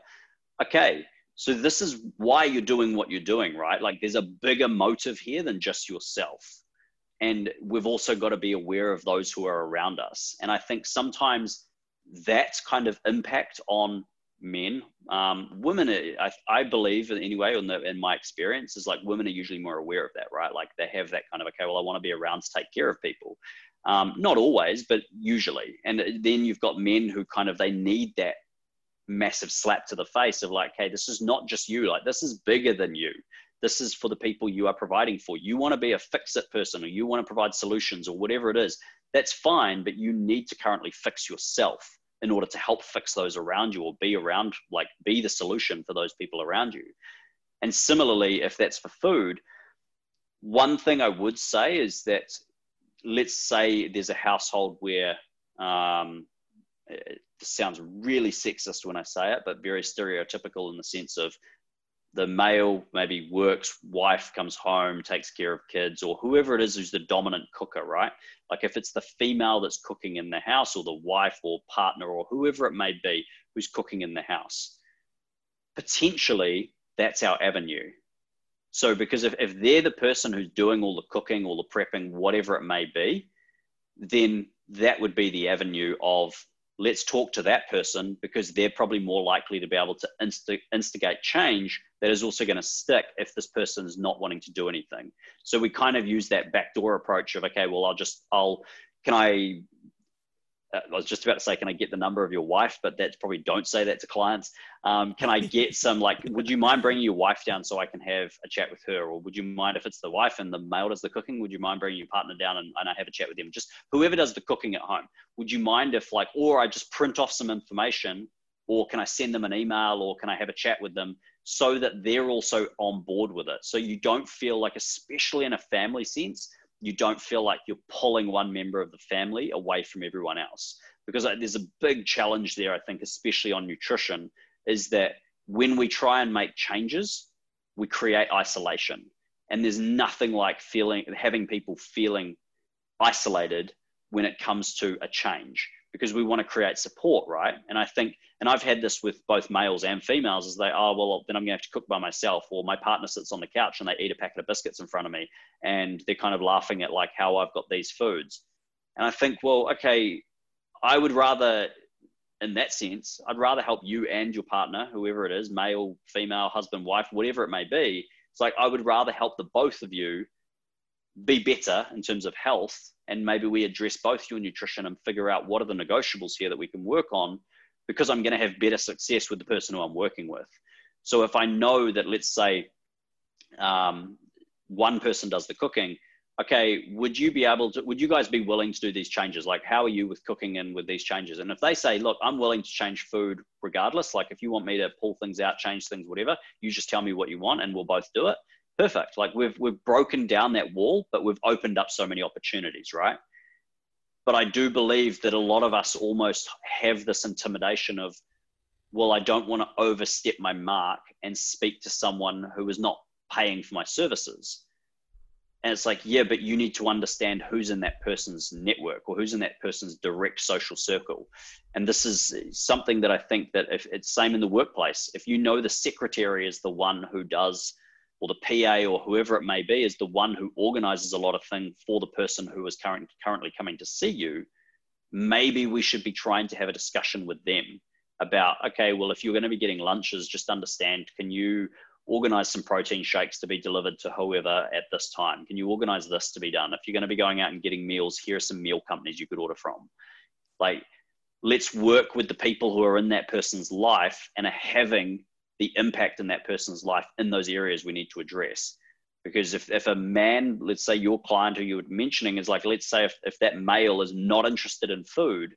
Okay, so this is why you're doing what you're doing, right? Like there's a bigger motive here than just yourself. And we've also got to be aware of those who are around us. And I think sometimes that kind of impact on men, um, women, I, I believe anyway, in, the, in my experience, is like women are usually more aware of that, right? Like they have that kind of, okay, well, I want to be around to take care of people. Um, not always, but usually. And then you've got men who kind of, they need that massive slap to the face of like, hey, this is not just you. Like this is bigger than you. This is for the people you are providing for. You want to be a fix it person or you want to provide solutions or whatever it is. That's fine, but you need to currently fix yourself in order to help fix those around you or be around, like be the solution for those people around you. And similarly, if that's for food, one thing I would say is that let's say there's a household where um, sounds really sexist when I say it, but very stereotypical in the sense of the male maybe works, wife comes home, takes care of kids, or whoever it is who's the dominant cooker, right? Like if it's the female that's cooking in the house, or the wife or partner, or whoever it may be who's cooking in the house, potentially that's our avenue. So, because if, if they're the person who's doing all the cooking, all the prepping, whatever it may be, then that would be the avenue of let's talk to that person because they're probably more likely to be able to inst- instigate change that is also going to stick if this person is not wanting to do anything. So we kind of use that backdoor approach of, okay, well, I'll just, I'll, can I I was just about to say, can I get the number of your wife? But that's probably don't say that to clients. Um, can I get [laughs] some like, would you mind bringing your wife down so I can have a chat with her? Or would you mind if it's the wife and the male does the cooking? Would you mind bringing your partner down and, and I have a chat with them? Just whoever does the cooking at home. Would you mind if like, or I just print off some information or can I send them an email or can I have a chat with them so that they're also on board with it? So you don't feel like, especially in a family sense, you don't feel like you're pulling one member of the family away from everyone else. Because there's a big challenge there, I think, especially on nutrition, is that when we try and make changes, we create isolation. And there's nothing like feeling having people feeling isolated when it comes to a change because we want to create support, right? And I think, and I've had this with both males and females, is they, oh, well, then I'm going to have to cook by myself, or my partner sits on the couch and they eat a packet of biscuits in front of me, and they're kind of laughing at like how I've got these foods. And I think, well, okay, I would rather, in that sense, I'd rather help you and your partner, whoever it is, male, female, husband, wife, whatever it may be. It's like I would rather help the both of you be better in terms of health and maybe we address both your nutrition and figure out what are the negotiables here that we can work on because i'm going to have better success with the person who i'm working with. So if i know that let's say um, one person does the cooking okay would you be able to would you guys be willing to do these changes? Like how are you with cooking and with these changes? And if they say look i'm willing to change food regardless like if you want me to pull things out change things whatever you just tell me what you want and we'll both do it perfect. Like we've we've broken down that wall, but we've opened up so many opportunities, right? But I do believe that a lot of us almost have this intimidation of, well, I don't want to overstep my mark and speak to someone who is not paying for my services. And it's like, yeah, but you need to understand who's in that person's network or who's in that person's direct social circle. And this is something that I think that if it's same in the workplace, if you know the secretary is the one who does or the PA or whoever it may be is the one who organizes a lot of things for the person who is current, currently coming to see you, maybe we should be trying to have a discussion with them about, okay, well, if you're going to be getting lunches, just understand, can you organize some protein shakes to be delivered to whoever at this time? Can you organize this to be done? If you're going to be going out and getting meals, here are some meal companies you could order from. Like, let's work with the people who are in that person's life and are having the impact in that person's life in those areas we need to address. Because if, if a man, let's say your client who you were mentioning is like, let's say if, if that male is not interested in food,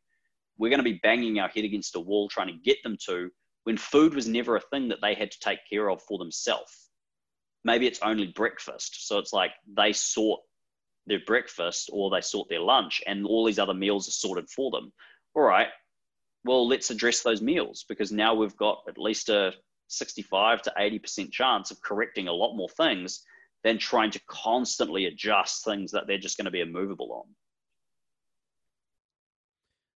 we're going to be banging our head against a wall trying to get them to when food was never a thing that they had to take care of for themselves. Maybe it's only breakfast. So it's like they sort their breakfast or they sort their lunch and all these other meals are sorted for them. All right, well, let's address those meals because now we've got at least a 65 to 80% chance of correcting a lot more things than trying to constantly adjust things that they're just going to be immovable on.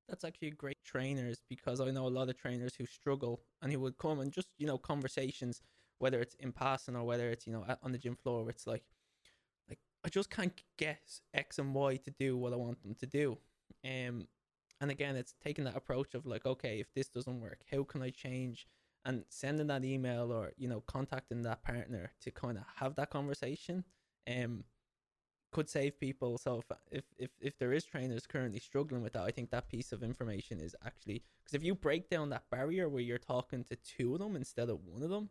That's actually great trainers because I know a lot of trainers who struggle and who would come and just, you know, conversations, whether it's in passing or whether it's, you know, on the gym floor, it's like, like, I just can't guess X and Y to do what I want them to do. Um, and again, it's taking that approach of like, okay, if this doesn't work, how can I change? And sending that email or you know contacting that partner to kind of have that conversation, um, could save people. So if if if, there is trainers currently struggling with that, I think that piece of information is actually because if you break down that barrier where you're talking to two of them instead of one of them,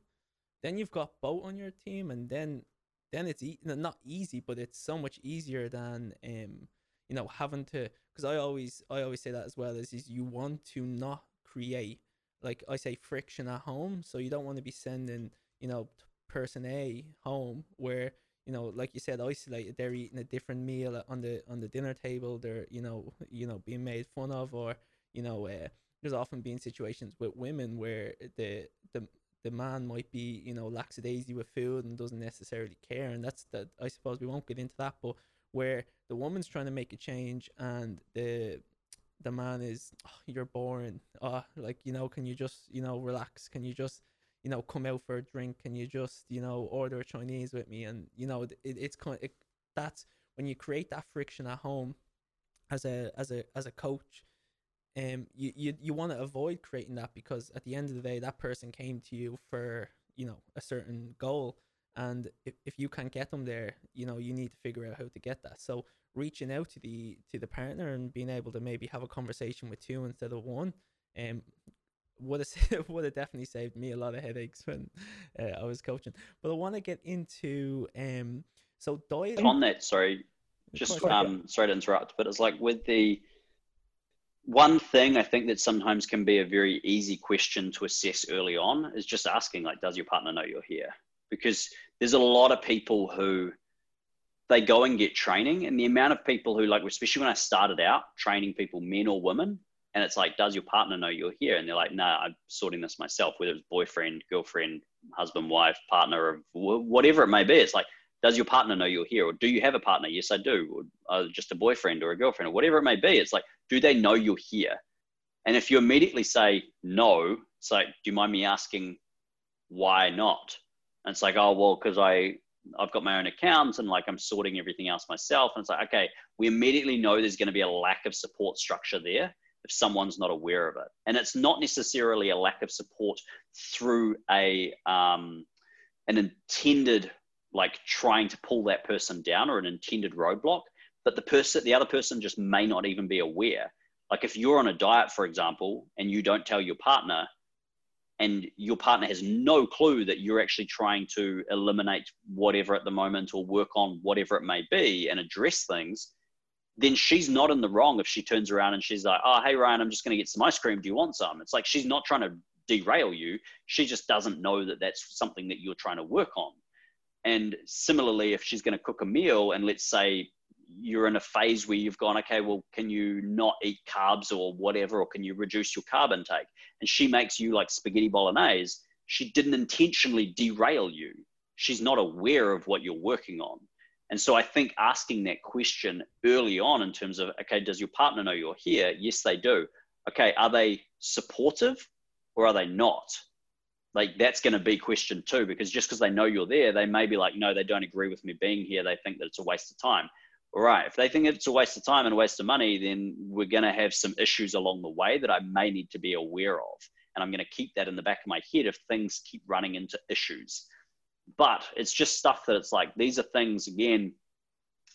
then you've got both on your team, and then then it's e- not easy, but it's so much easier than um you know having to because I always I always say that as well is, is you want to not create like I say friction at home so you don't want to be sending you know person A home where you know like you said isolated they're eating a different meal on the on the dinner table they're you know [laughs] you know being made fun of or you know uh, there's often been situations with women where the the the man might be you know lackadaisy with food and doesn't necessarily care and that's that I suppose we won't get into that but where the woman's trying to make a change and the the man is oh, you're boring. Oh like you know can you just you know relax? Can you just you know come out for a drink? Can you just you know order chinese with me? And you know it, it's kind of, it, that's when you create that friction at home as a as a as a coach um you you, you want to avoid creating that because at the end of the day that person came to you for you know a certain goal and if, if you can't get them there you know you need to figure out how to get that. So reaching out to the to the partner and being able to maybe have a conversation with two instead of one um would have [laughs] would have definitely saved me a lot of headaches when uh, I was coaching. But I want to get into um so diet on that sorry just um sorry to interrupt but it's like with the one thing I think that sometimes can be a very easy question to assess early on is just asking like does your partner know you're here because there's a lot of people who they go and get training and the amount of people who like especially when i started out training people men or women and it's like does your partner know you're here? And they're like no nah, i'm sorting this myself whether it's boyfriend girlfriend husband wife partner or whatever it may be. It's like does your partner know you're here? Or do you have a partner? Yes i do. Or uh, just a boyfriend or a girlfriend or whatever it may be. It's like do they know you're here? And if you immediately say no it's like do you mind me asking why not and it's like, oh well, because I I've got my own account and like I'm sorting everything else myself. And it's like, okay, we immediately know there's going to be a lack of support structure there if someone's not aware of it. And it's not necessarily a lack of support through a um, an intended like trying to pull that person down or an intended roadblock, but the person the other person just may not even be aware. Like if you're on a diet, for example, and you don't tell your partner, and your partner has no clue that you're actually trying to eliminate whatever at the moment or work on whatever it may be and address things, then she's not in the wrong if she turns around and she's like, oh, hey, Ryan, I'm just going to get some ice cream. Do you want some? It's like she's not trying to derail you. She just doesn't know that that's something that you're trying to work on. And similarly, if she's going to cook a meal and let's say you're in a phase where you've gone, okay, well, can you not eat carbs or whatever, or can you reduce your carb intake? And she makes you like spaghetti bolognese. She didn't intentionally derail you. She's not aware of what you're working on. And so I think asking that question early on in terms of, okay, does your partner know you're here? Yes, they do. Okay, are they supportive or are they not? Like that's going to be question two because just because they know you're there, they may be like, no, they don't agree with me being here. They think that it's a waste of time right, if they think it's a waste of time and a waste of money, then we're going to have some issues along the way that I may need to be aware of. And I'm going to keep that in the back of my head if things keep running into issues. But it's just stuff that it's like, these are things, again,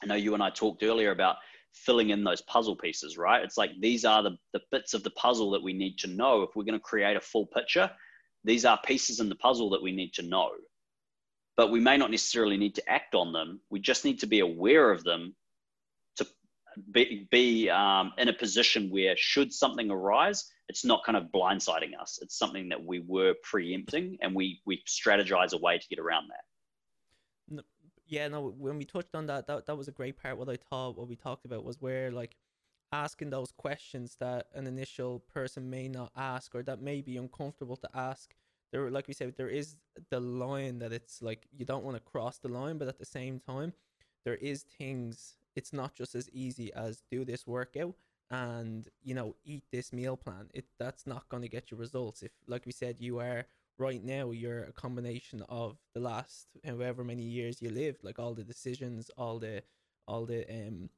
I know you and I talked earlier about filling in those puzzle pieces, right? It's like these are the, the bits of the puzzle that we need to know if we're going to create a full picture. These are pieces in the puzzle that we need to know. But we may not necessarily need to act on them. We just need to be aware of them be, be um, in a position where should something arise, it's not kind of blindsiding us. It's something that we were preempting and we, we strategize a way to get around that. no, Yeah, no, when we touched on that, that, that was a great part. What I thought, what we talked about was where like asking those questions that an initial person may not ask or that may be uncomfortable to ask there like we said there is the line that it's like you don't want to cross the line but at the same time there is things it's not just as easy as do this workout and you know eat this meal plan. It that's not going to get you results. If like we said you are right now you're a combination of the last however many years you lived like all the decisions all the all the um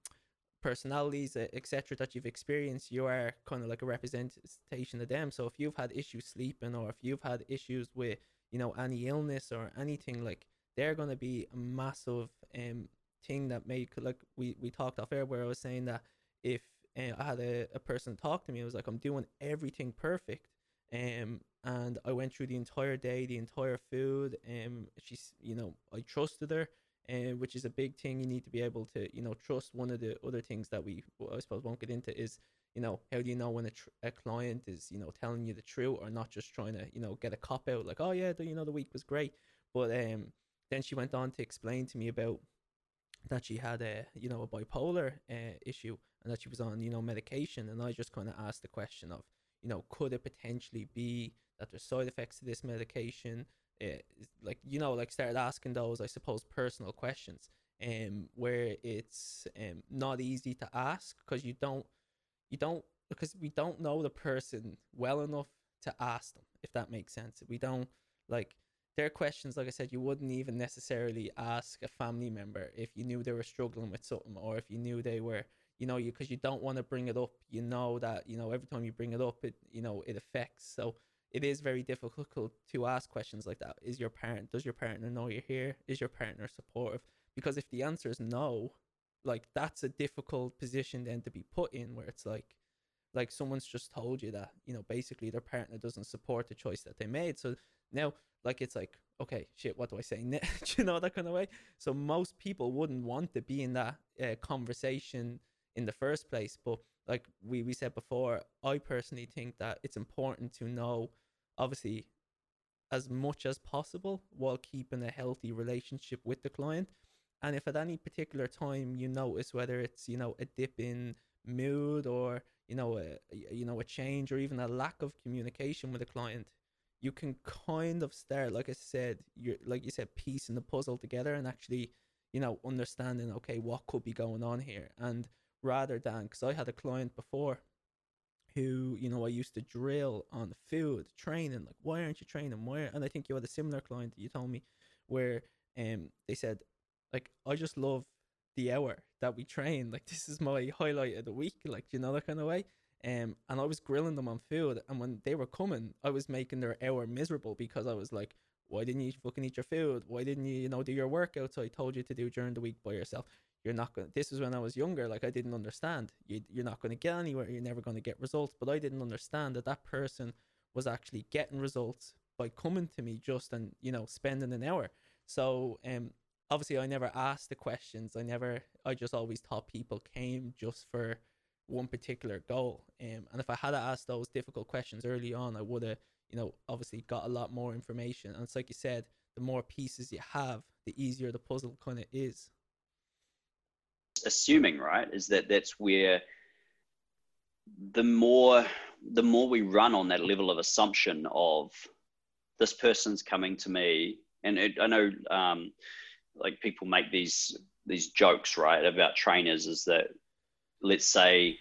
personalities etc that you've experienced you are kind of like a representation of them. So if you've had issues sleeping or if you've had issues with you know any illness or anything like they're going to be a massive um thing that made like we we talked off air where I was saying that if uh, I had a, a person talk to me, it was like I'm doing everything perfect, um, and I went through the entire day, the entire food, um, she's you know I trusted her, uh, which is a big thing. You need to be able to you know trust. One of the other things that we I suppose won't get into is you know how do you know when a, tr- a client is you know telling you the truth or not just trying to you know get a cop out like oh yeah the, you know the week was great, but um then she went on to explain to me about that she had a you know a bipolar uh, issue and that she was on you know medication. And i just kind of asked the question of you know could it potentially be that there's side effects to this medication? Uh, like you know like started asking those i suppose personal questions um where it's um not easy to ask because you don't you don't because we don't know the person well enough to ask them if that makes sense. We don't like they're questions, like I said, you wouldn't even necessarily ask a family member if you knew they were struggling with something or if you knew they were, you know, you because you don't want to bring it up. You know that you know every time you bring it up, it you know it affects. So it is very difficult to ask questions like that. Is your parent? Does your partner know you're here? Is your partner supportive? Because if the answer is no, like that's a difficult position then to be put in, where it's like like someone's just told you that you know basically their partner doesn't support the choice that they made so now like it's like okay shit what do i say [laughs] you know that kind of way. So most people wouldn't want to be in that uh, conversation in the first place but like we, we said before i personally think that it's important to know obviously as much as possible while keeping a healthy relationship with the client. And if at any particular time you notice whether it's you know a dip in mood or you know a you know a change or even a lack of communication with a client you can kind of start like i said you're like you said piecing the puzzle together and actually you know understanding okay what could be going on here and rather than because i had a client before who you know i used to drill on food training like why aren't you training why and i think you had a similar client that you told me where um they said like i just love the hour that we train. Like this is my highlight of the week. Like you know that kind of way. Um, and I was grilling them on food, and when they were coming, I was making their hour miserable because I was like, "Why didn't you fucking eat your food? Why didn't you, you know, do your workouts I told you to do during the week by yourself? You're not gonna." This is when I was younger. Like I didn't understand. You, you're not gonna get anywhere. You're never gonna get results. But I didn't understand that that person was actually getting results by coming to me just and you know spending an hour. So um, obviously I never asked the questions. I never I just always thought people came just for one particular goal. Um, and if I had asked those difficult questions early on, I would have, you know, obviously got a lot more information. And it's like you said, the more pieces you have, the easier the puzzle kind of is. Assuming, right, is that that's where the more the more we run on that level of assumption of this person's coming to me, and it, I know um, like people make these these jokes right about trainers is that let's say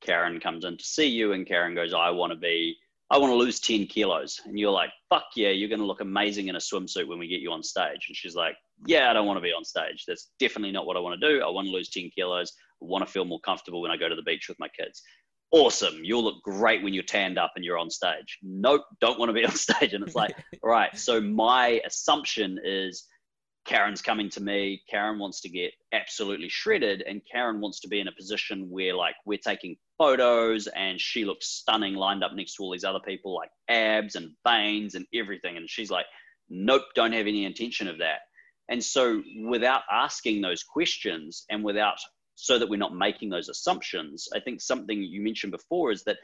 Karen comes in to see you and Karen goes, I want to be, I want to lose 10 kilos. And you're like, fuck yeah, you're going to look amazing in a swimsuit when we get you on stage. And she's like, yeah, I don't want to be on stage. That's definitely not what I want to do. I want to lose 10 kilos. I want to feel more comfortable when I go to the beach with my kids. Awesome. You'll look great when you're tanned up and you're on stage. Nope, don't want to be [laughs] on stage. And it's like, [laughs] right. So my assumption is Karen's coming to me. Karen wants to get absolutely shredded, and Karen wants to be in a position where, like, we're taking photos and she looks stunning lined up next to all these other people, like abs and veins and everything. And she's like, nope, don't have any intention of that. And so, without asking those questions and without, so that we're not making those assumptions, I think something you mentioned before is that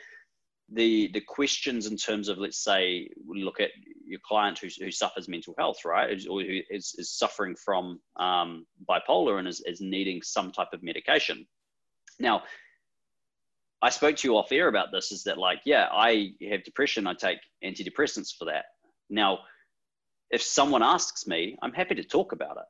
the the questions in terms of let's say look at your client who, who suffers mental health right or who is, is suffering from um, bipolar and is, is needing some type of medication now I spoke to you off air about this is that like, yeah, I have depression. I take antidepressants for that. Now, if someone asks me, I'm happy to talk about it.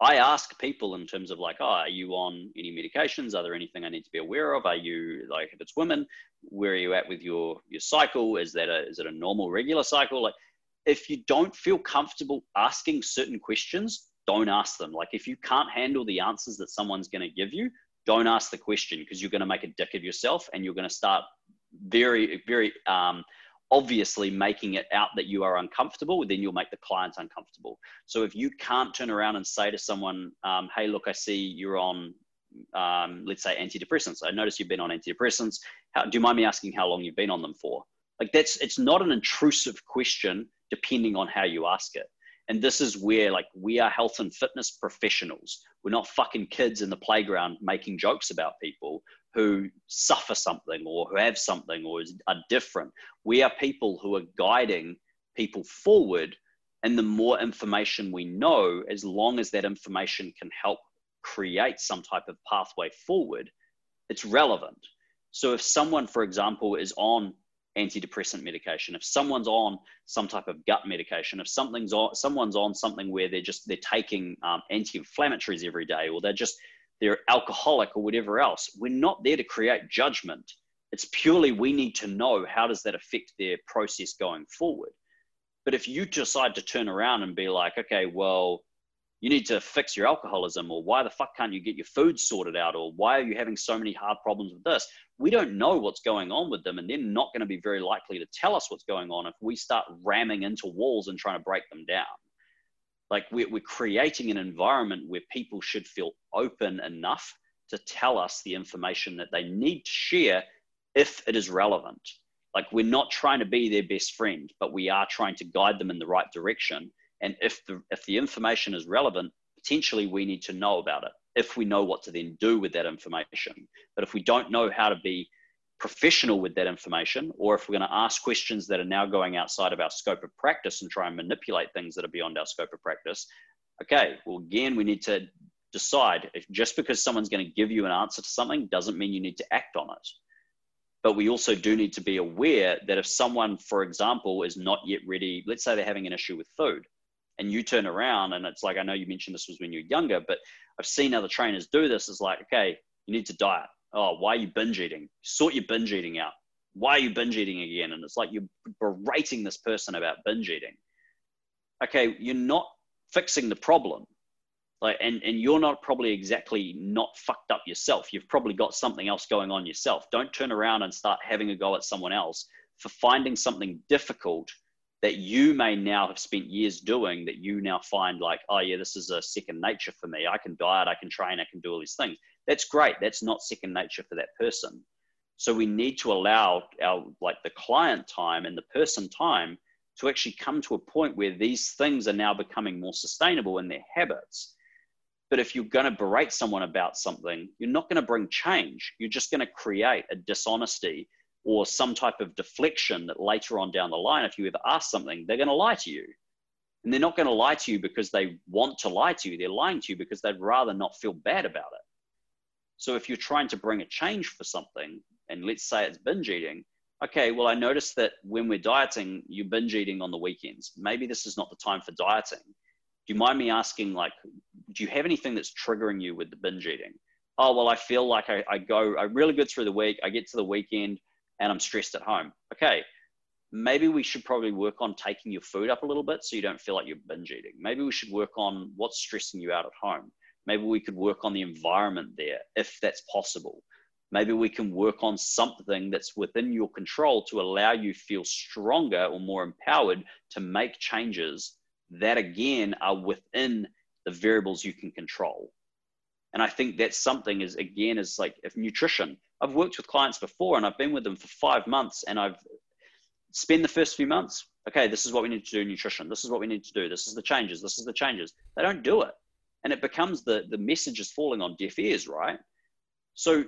I ask people in terms of like, oh, are you on any medications? Are there anything I need to be aware of? Are you like, if it's women, where are you at with your your cycle? Is that a is it a normal regular cycle? Like, if you don't feel comfortable asking certain questions, don't ask them. Like, if you can't handle the answers that someone's going to give you, don't ask the question because you're going to make a dick of yourself and you're going to start very very um, obviously making it out that you are uncomfortable, then you'll make the clients uncomfortable. So if you can't turn around and say to someone, um, hey, look, I see you're on, um, let's say, antidepressants. I notice you've been on antidepressants. How, do you mind me asking how long you've been on them for? Like that's, it's not an intrusive question depending on how you ask it. And this is where like we are health and fitness professionals. We're not fucking kids in the playground making jokes about people who suffer something or who have something or are different. We are people who are guiding people forward. And the more information we know, as long as that information can help create some type of pathway forward, it's relevant. So if someone, for example, is on antidepressant medication, if someone's on some type of gut medication, if something's on, someone's on something where they're just they're taking um, anti-inflammatories every day, or they're just they're alcoholic or whatever else. We're not there to create judgment. It's purely we need to know how does that affect their process going forward. But if you decide to turn around and be like, okay, well, you need to fix your alcoholism, or why the fuck can't you get your food sorted out, or why are you having so many hard problems with this? We don't know what's going on with them, and they're not going to be very likely to tell us what's going on if we start ramming into walls and trying to break them down. Like we're, we're creating an environment where people should feel open enough to tell us the information that they need to share if it is relevant. Like we're not trying to be their best friend, but we are trying to guide them in the right direction. And if the if the information is relevant, potentially we need to know about it if we know what to then do with that information. But if we don't know how to be professional with that information, or if we're going to ask questions that are now going outside of our scope of practice and try and manipulate things that are beyond our scope of practice, okay, well, again, we need to decide if just because someone's going to give you an answer to something doesn't mean you need to act on it. But we also do need to be aware that if someone, for example, is not yet ready, let's say they're having an issue with food, and you turn around and it's like, I know you mentioned this was when you were younger, but I've seen other trainers do this. Is like, okay, you need to diet oh, why are you binge eating? Sort your binge eating out. Why are you binge eating again? And it's like you're berating this person about binge eating. Okay, you're not fixing the problem. Like, and, and you're not probably exactly not fucked up yourself. You've probably got something else going on yourself. Don't turn around and start having a go at someone else for finding something difficult that you may now have spent years doing that you now find like, oh yeah, this is a second nature for me. I can diet, I can train, I can do all these things that's great. That's not second nature for that person. So we need to allow our like the client time and the person time to actually come to a point where these things are now becoming more sustainable in their habits. But if you're going to berate someone about something, you're not going to bring change. You're just going to create a dishonesty or some type of deflection that later on down the line, if you ever ask something, they're going to lie to you. And they're not going to lie to you because they want to lie to you. They're lying to you because they'd rather not feel bad about it. So if you're trying to bring a change for something, and let's say it's binge eating, okay, well, I noticed that when we're dieting, you're binge eating on the weekends. Maybe this is not the time for dieting. Do you mind me asking, like, do you have anything that's triggering you with the binge eating? Oh, well, I feel like I, I go, I really good through the week. I get to the weekend and I'm stressed at home. Okay, maybe we should probably work on taking your food up a little bit so you don't feel like you're binge eating. Maybe we should work on what's stressing you out at home. Maybe we could work on the environment there if that's possible. Maybe we can work on something that's within your control to allow you feel stronger or more empowered to make changes that again are within the variables you can control. And I think that's something is again is like if nutrition. I've worked with clients before and I've been with them for five months and I've spent the first few months. Okay, this is what we need to do nutrition. This is what we need to do. This is the changes. This is the changes. They don't do it and it becomes the the message is falling on deaf ears right so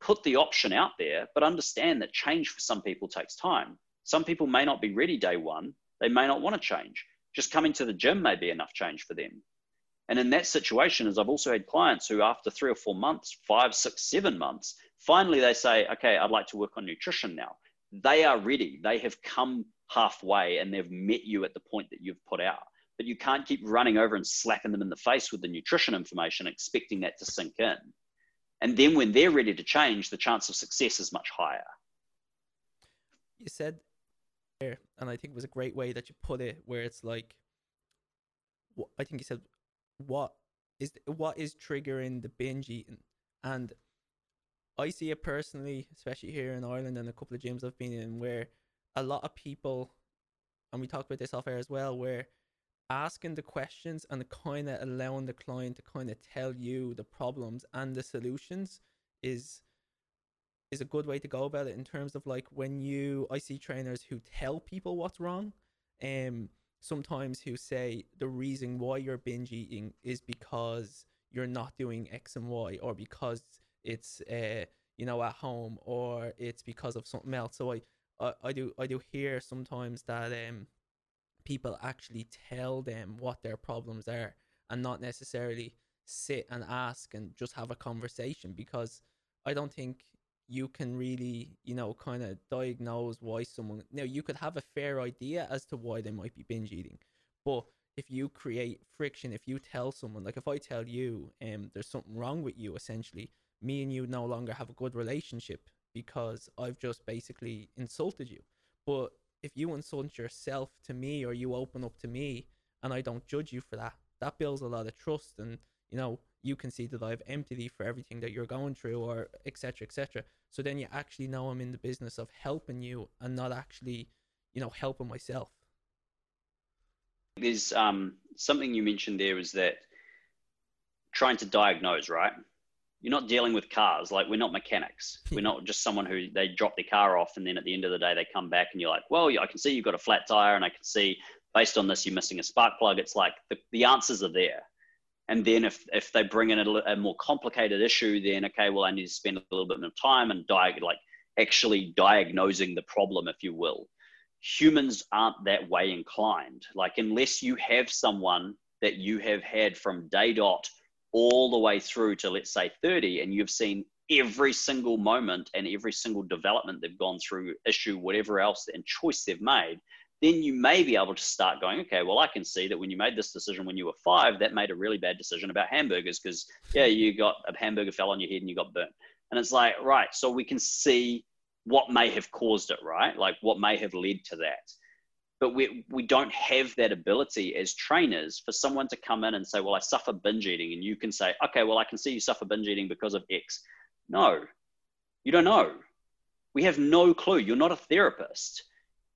put the option out there but understand that change for some people takes time some people may not be ready day one they may not want to change just coming to the gym may be enough change for them And in that situation, as I've also had clients who, after three or four months, five, six, seven months, finally they say, okay, I'd like to work on nutrition now. They are ready. They have come halfway and they've met you at the point that you've put out. But you can't keep running over and slapping them in the face with the nutrition information, expecting that to sink in. And then when they're ready to change, the chance of success is much higher. You said there, and I think it was a great way that you put it, where it's like, I think you said, what is what is triggering the binge eating, and I see it personally, especially here in Ireland and a couple of gyms I've been in, where a lot of people, and we talked about this off air as well, where asking the questions and kind of allowing the client to kind of tell you the problems and the solutions is is a good way to go about it in terms of like when you I see trainers who tell people what's wrong um sometimes who say the reason why you're binge eating is because you're not doing X and Y or because it's uh you know at home or it's because of something else. So I I, I do I do hear sometimes that um people actually tell them what their problems are and not necessarily sit and ask and just have a conversation because I don't think you can really, you know, kind of diagnose why someone now you could have a fair idea as to why they might be binge eating. But if you create friction, if you tell someone, like if I tell you um there's something wrong with you essentially, me and you no longer have a good relationship because I've just basically insulted you. But if you insult yourself to me or you open up to me and I don't judge you for that, that builds a lot of trust and you know you can see that I've emptied you for everything that you're going through or etc etc so then you actually know I'm in the business of helping you and not actually you know helping myself. There's um, something you mentioned there is that trying to diagnose right you're not dealing with cars. Like we're not mechanics. we're hmm. not just someone who they drop their car off and then at the end of the day they come back and you're like, well, I can see you've got a flat tire and I can see based on this you're missing a spark plug. It's like the, the answers are there. And then if, if they bring in a, a more complicated issue, then okay, well I need to spend a little bit more time and diag- like actually diagnosing the problem, if you will. Humans aren't that way inclined. Like unless you have someone that you have had from day dot all the way through to let's say 30 and you've seen every single moment and every single development they've gone through issue whatever else and choice they've made then you may be able to start going okay well i can see that when you made this decision when you were five that made a really bad decision about hamburgers because yeah you got a hamburger fell on your head and you got burnt. And it's like right so we can see what may have caused it right? Like what may have led to that but we, we don't have that ability as trainers for someone to come in and say, well, I suffer binge eating. And you can say, okay, well, I can see you suffer binge eating because of X. No, you don't know. We have no clue. You're not a therapist.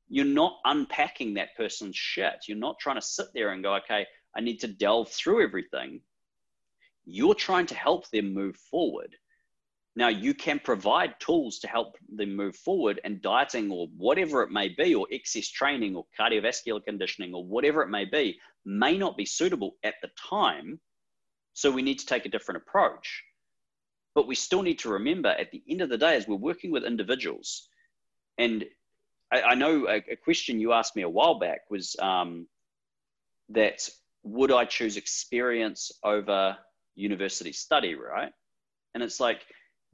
You're not unpacking that person's shit. You're not trying to sit there and go, okay, I need to delve through everything. You're trying to help them move forward. Now, you can provide tools to help them move forward, and dieting or whatever it may be, or excess training or cardiovascular conditioning or whatever it may be, may not be suitable at the time. So, we need to take a different approach. But we still need to remember at the end of the day, as we're working with individuals, and I, I know a, a, question you asked me a while back was um, that would I choose experience over university study, right? And it's like,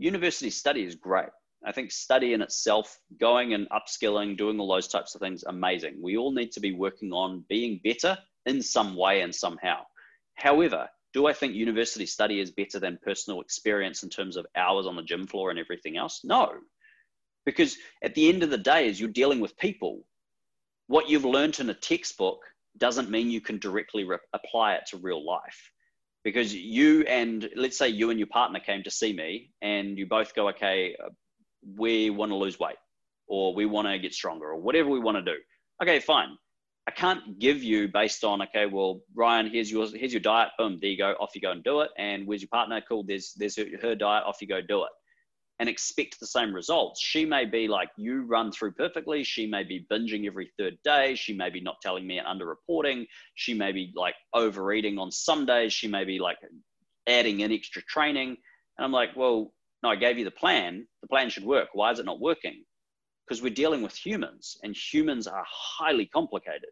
university study is great. I think study in itself, going and upskilling, doing all those types of things, amazing. We all need to be working on being better in some way and somehow. However, do I think university study is better than personal experience in terms of hours on the gym floor and everything else? No. Because at the end of the day, as you're dealing with people, what you've learned in a textbook doesn't mean you can directly re- apply it to real life because you and let's say you and your partner came to see me and you both go okay uh, we want to lose weight or we want to get stronger or whatever we want to do. Okay fine. I can't give you based on okay well ryan here's your here's your diet boom there you go off you go and do it. And where's your partner? Cool there's there's her, her diet off you go do it and expect the same results. She may be like, you run through perfectly. She may be binging every third day. She may be not telling me and underreporting. She may be like overeating on some days. She may be like adding in extra training. And I'm like, well, no, I gave you the plan. The plan should work. Why is it not working? Because we're dealing with humans and humans are highly complicated.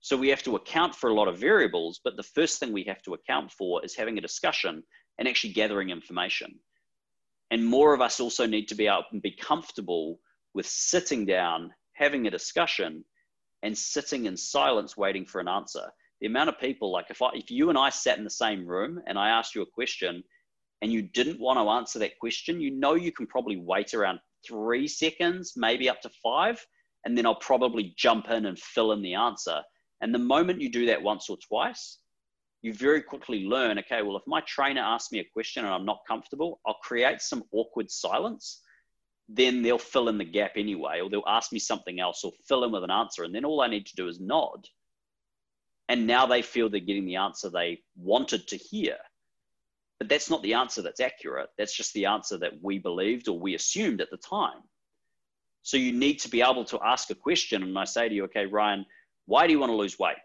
So we have to account for a lot of variables, but the first thing we have to account for is having a discussion and actually gathering information. And more of us also need to be able and be comfortable with sitting down, having a discussion, and sitting in silence waiting for an answer. The amount of people, like if I, if you and I sat in the same room and I asked you a question and you didn't want to answer that question, you know you can probably wait around three seconds, maybe up to five, and then I'll probably jump in and fill in the answer. And the moment you do that once or twice, you very quickly learn okay, well, if my trainer asks me a question and I'm not comfortable, I'll create some awkward silence. Then they'll fill in the gap anyway, or they'll ask me something else or fill in with an answer. And then all I need to do is nod. And now they feel they're getting the answer they wanted to hear. But that's not the answer that's accurate. That's just the answer that we believed or we assumed at the time. So you need to be able to ask a question. And I say to you, okay, Ryan, why do you want to lose weight?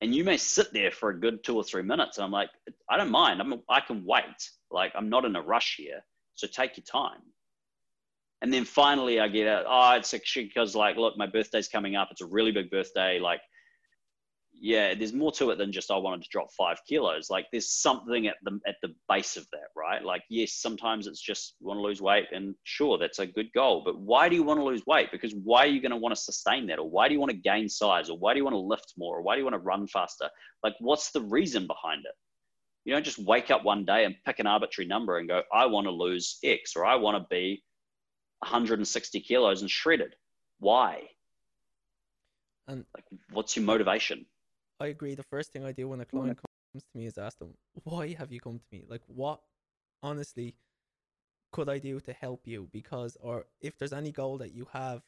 And you may sit there for a good two or three minutes. And I'm like, I don't mind. I'm, I can wait. Like, I'm not in a rush here. So take your time. And then finally, I get out, oh, it's because, like, look, my birthday's coming up. It's a really big birthday. Like, yeah, there's more to it than just I wanted to drop five kilos. Like there's something at the at the base of that, right? Like yes, sometimes it's just want to lose weight, and sure, that's a good goal. But why do you want to lose weight? Because why are you going to want to sustain that, or why do you want to gain size, or why do you want to lift more, or why do you want to run faster? Like what's the reason behind it? You don't just wake up one day and pick an arbitrary number and go, I want to lose X, or I want to be 160 kilos and shredded. Why? And like, what's your motivation? I agree. The first thing I do when a client comes to me is ask them, "Why have you come to me? Like, what, honestly, could I do to help you? Because, or if there's any goal that you have,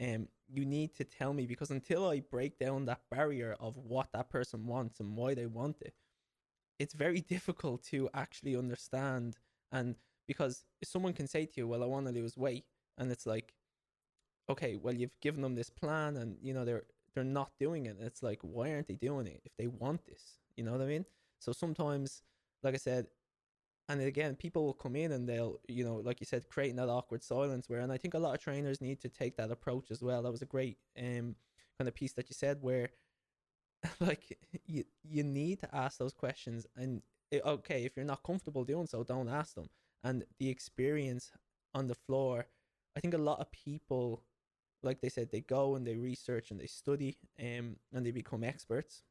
um, you need to tell me because until I break down that barrier of what that person wants and why they want it, it's very difficult to actually understand. And because someone can say to you, "Well, I want to lose weight," and it's like, okay, well, you've given them this plan, and you know they're they're not doing it. It's like, why aren't they doing it if they want this? You know what I mean? So sometimes, like I said, and again, people will come in and they'll, you know, like you said, creating that awkward silence where, and I think a lot of trainers need to take that approach as well. That was a great um kind of piece that you said where, [laughs] like, you you need to ask those questions, and it, okay, if you're not comfortable doing so, don't ask them. And the experience on the floor, I think a lot of people like they said, they go and they research and they study um, and they become experts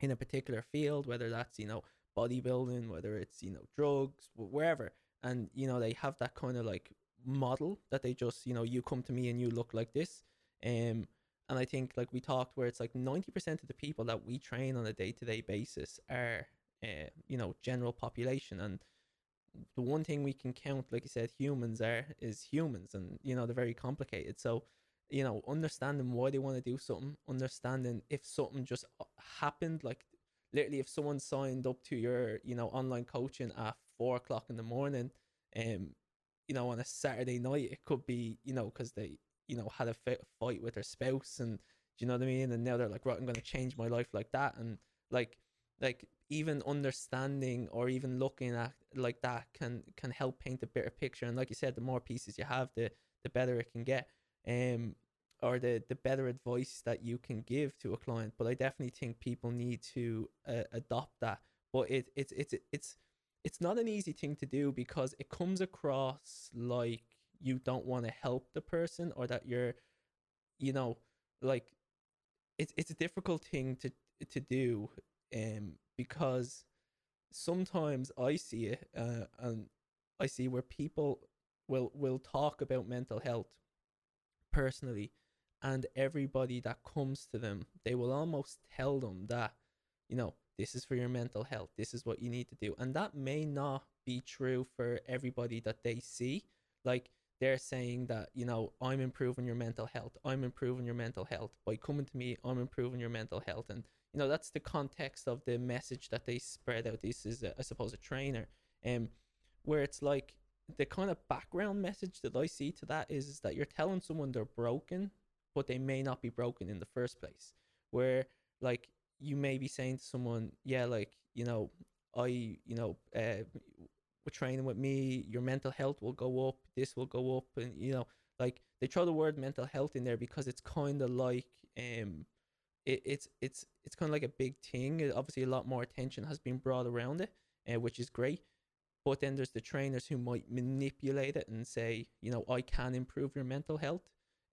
in a particular field, whether that's, you know, bodybuilding, whether it's, you know, drugs, wherever. And, you know, they have that kind of like model that they just, you know, you come to me and you look like this. Um, and I think, like we talked, where it's like 90% of the people that we train on a day to day basis are, uh, you know, general population. And the one thing we can count, like you said, humans are, is humans. And, you know, they're very complicated. So, you know, understanding why they want to do something, understanding if something just uh, happened, like literally if someone signed up to your, you know, online coaching at four o'clock in the morning, um, you know, on a Saturday night, it could be, you know, because they, you know, had a fight with their spouse and, you know what I mean? And now they're like, right, I'm going to change my life like that. And like, like even understanding or even looking at like that can can help paint a better picture and like you said the more pieces you have the the better it can get um or the the better advice that you can give to a client but i definitely think people need to uh, adopt that. But it it's it's it's it's not an easy thing to do because it comes across like you don't want to help the person or that you're you know like it's it's a difficult thing to to do um because sometimes i see it uh, and i see where people will will talk about mental health personally and everybody that comes to them they will almost tell them that you know this is for your mental health this is what you need to do. And that may not be true for everybody that they see. Like they're saying that you know i'm improving your mental health i'm improving your mental health by coming to me i'm improving your mental health. And you know that's the context of the message that they spread out. This is a, I suppose a trainer um where it's like the kind of background message that I see to that is, is that you're telling someone they're broken, but they may not be broken in the first place. Where like you may be saying to someone, yeah, like you know, I you know, uh, we're training with me, your mental health will go up, this will go up, and you know, like they throw the word mental health in there because it's kind of like um it, it's it's it's kind of like a big thing. Obviously, a lot more attention has been brought around it, uh, which is great. But then there's the trainers who might manipulate it and say, you know, I can improve your mental health.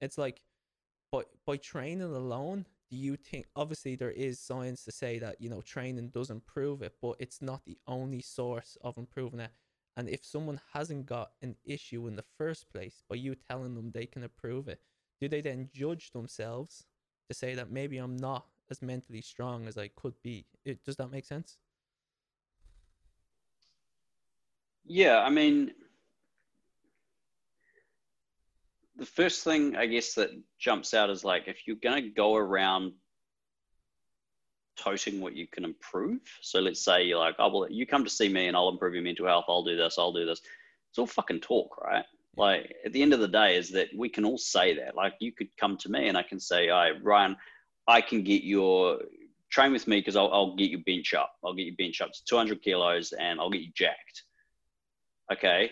It's like, but by training alone, do you think? Obviously, there is science to say that you know training does improve it, but it's not the only source of improving it. And if someone hasn't got an issue in the first place, by you telling them they can improve it, do they then judge themselves to say that maybe I'm not as mentally strong as I could be? It, does that make sense? Yeah, I mean, the first thing I guess that jumps out is like if you're going to go around toting what you can improve. So let's say you're like, oh, well, you come to see me and I'll improve your mental health. I'll do this. I'll do this. It's all fucking talk, right? Like at the end of the day, is that we can all say that. Like you could come to me and I can say, all right, Ryan, I can get your train with me because I'll, I'll get you bench up. I'll get you bench up to 200 kilos and I'll get you jacked. Okay.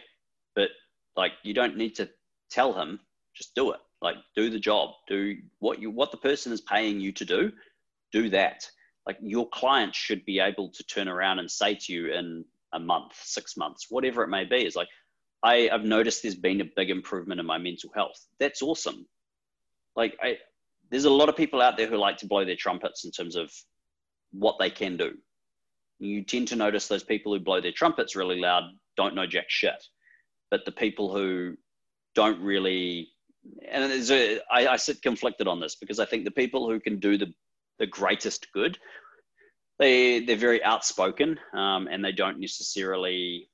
But like, you don't need to tell him, just do it. Like, do the job, do what you, what the person is paying you to do, do that like your client should be able to turn around and say to you in a month, six months, whatever it may be, is like, I, I've noticed there's been a big improvement in my mental health. That's awesome. Like I, there's a lot of people out there who like to blow their trumpets in terms of what they can do. You tend to notice those people who blow their trumpets really loud don't know jack shit. But the people who don't really, and there's a, I, I sit conflicted on this because I think the people who can do the the greatest good. They they're very outspoken um, and they don't necessarily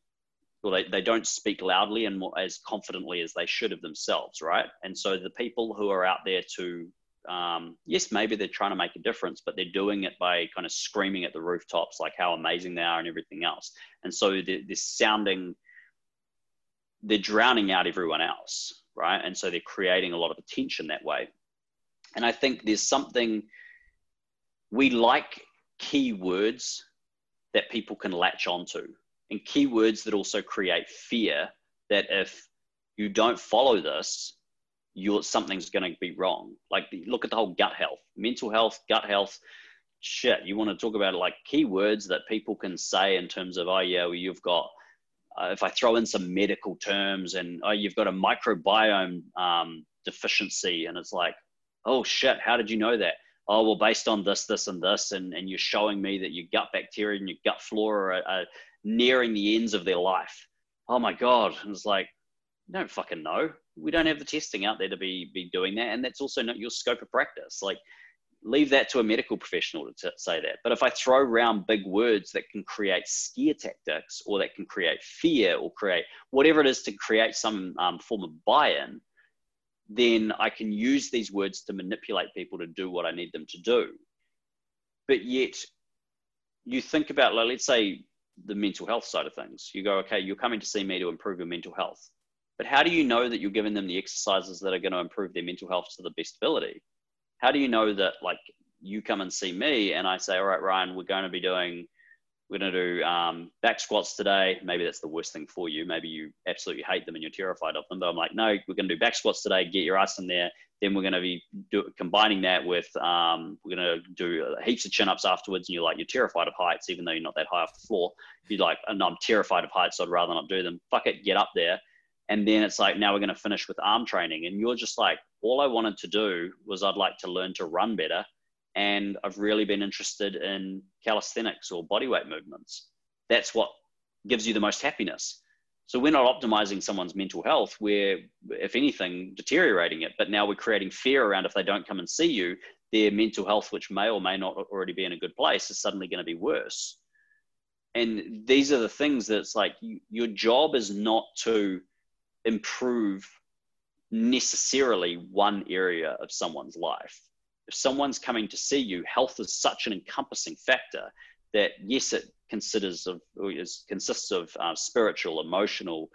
well they, they don't speak loudly and more, as confidently as they should of themselves, right? And so the people who are out there to um, yes, maybe they're trying to make a difference, but they're doing it by kind of screaming at the rooftops like how amazing they are and everything else. And so they're, they're sounding, they're drowning out everyone else, right? And so they're creating a lot of attention that way. And I think there's something we like keywords that people can latch onto and keywords that also create fear that if you don't follow this you're something's going to be wrong. Like look at the whole gut health mental health gut health shit. You want to talk about like keywords that people can say in terms of oh yeah well, you've got uh, if i throw in some medical terms and oh you've got a microbiome um, deficiency and it's like oh shit how did you know that? Oh well based on this this and this and, and you're showing me that your gut bacteria and your gut flora are, are nearing the ends of their life. Oh my god. And it's like don't fucking know we don't have the testing out there to be be doing that and that's also not your scope of practice like leave that to a medical professional to t- say that but if i throw around big words that can create scare tactics or that can create fear or create whatever it is to create some um, form of buy-in then I can use these words to manipulate people to do what I need them to do. But yet, you think about, like, let's say, the mental health side of things. You go, okay, you're coming to see me to improve your mental health. But how do you know that you're giving them the exercises that are going to improve their mental health to the best ability? How do you know that, like, you come and see me and I say, all right, Ryan, we're going to be doing we're going to do um, back squats today. Maybe that's the worst thing for you. Maybe you absolutely hate them and you're terrified of them. But I'm like, no, we're going to do back squats today. Get your ass in there. Then we're going to be do, combining that with um, we're going to do heaps of chin ups afterwards. And you're like, you're terrified of heights, even though you're not that high off the floor. You're like, no, I'm terrified of heights. So I'd rather not do them. Fuck it, get up there. And then it's like, now we're going to finish with arm training. And you're just like, all I wanted to do was I'd like to learn to run better and I've really been interested in calisthenics or bodyweight movements. That's what gives you the most happiness. So we're not optimizing someone's mental health. We're, if anything, deteriorating it. But now we're creating fear around if they don't come and see you, their mental health, which may or may not already be in a good place, is suddenly going to be worse. And these are the things that's like you, your job is not to improve necessarily one area of someone's life if someone's coming to see you, health is such an encompassing factor that yes, it considers of is consists of uh, spiritual, emotional,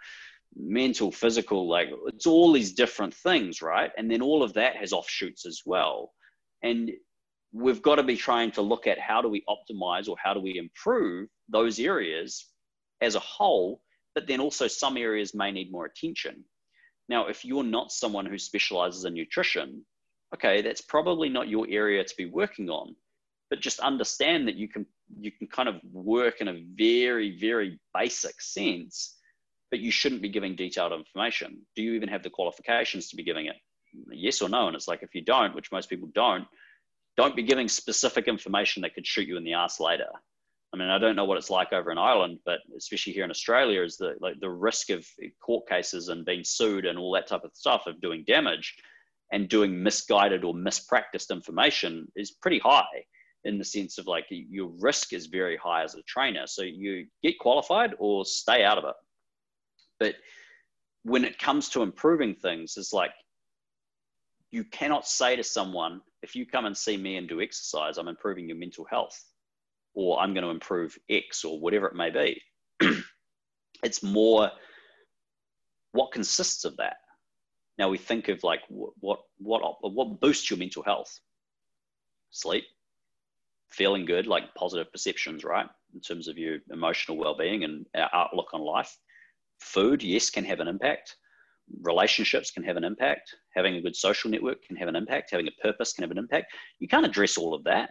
mental, physical, like it's all these different things, right? And then all of that has offshoots as well. And we've got to be trying to look at how do we optimize or how do we improve those areas as a whole, but then also some areas may need more attention. Now, if you're not someone who specializes in nutrition, okay, that's probably not your area to be working on, but just understand that you can you can kind of work in a very very basic sense, but you shouldn't be giving detailed information. Do you even have the qualifications to be giving it? Yes or no? And it's like if you don't, which most people don't, don't be giving specific information that could shoot you in the ass later. I mean, I don't know what it's like over in Ireland, but especially here in Australia, is the like the risk of court cases and being sued and all that type of stuff of doing damage and doing misguided or mispracticed information is pretty high in the sense of like your risk is very high as a trainer. So you get qualified or stay out of it. But when it comes to improving things, it's like you cannot say to someone, if you come and see me and do exercise, I'm improving your mental health or I'm going to improve X or whatever it may be. [clears throat] it's more what consists of that. Now we think of like what what what boosts your mental health? Sleep, feeling good, like positive perceptions, right? In terms of your emotional well-being and outlook on life. Food, yes, can have an impact. Relationships can have an impact. Having a good social network can have an impact. Having a purpose can have an impact. You can't address all of that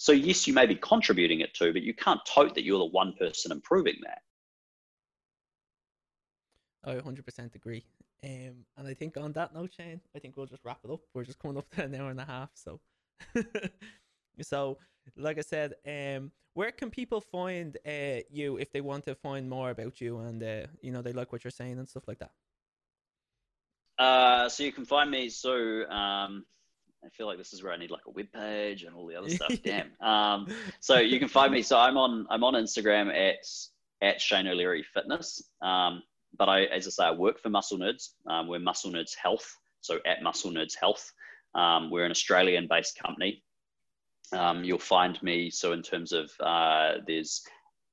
so yes, you may be contributing it to, but you can't tote that you're the one person improving that. I 100% agree. Um, and I think on that note, Shane, I think we'll just wrap it up. We're just coming up to an hour and a half, so. [laughs] so, like I said, um, where can people find uh, you if they want to find more about you and uh, you know they like what you're saying and stuff like that? Uh, so you can find me so um, I feel like this is where I need like a web page and all the other [laughs] stuff. Damn. Um, so you can find me. So I'm on I'm on Instagram at at Shane O'Leary Fitness. Um, but I, as I say, I work for Muscle Nerds. Um, we're Muscle Nerds Health. So at Muscle Nerds Health, um, we're an Australian-based company. Um, you'll find me. So in terms of uh, there's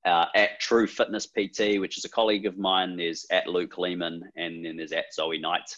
uh, at True Fitness PT, which is a colleague of mine. There's at Luke Lehman, and then there's at Zoe Knight.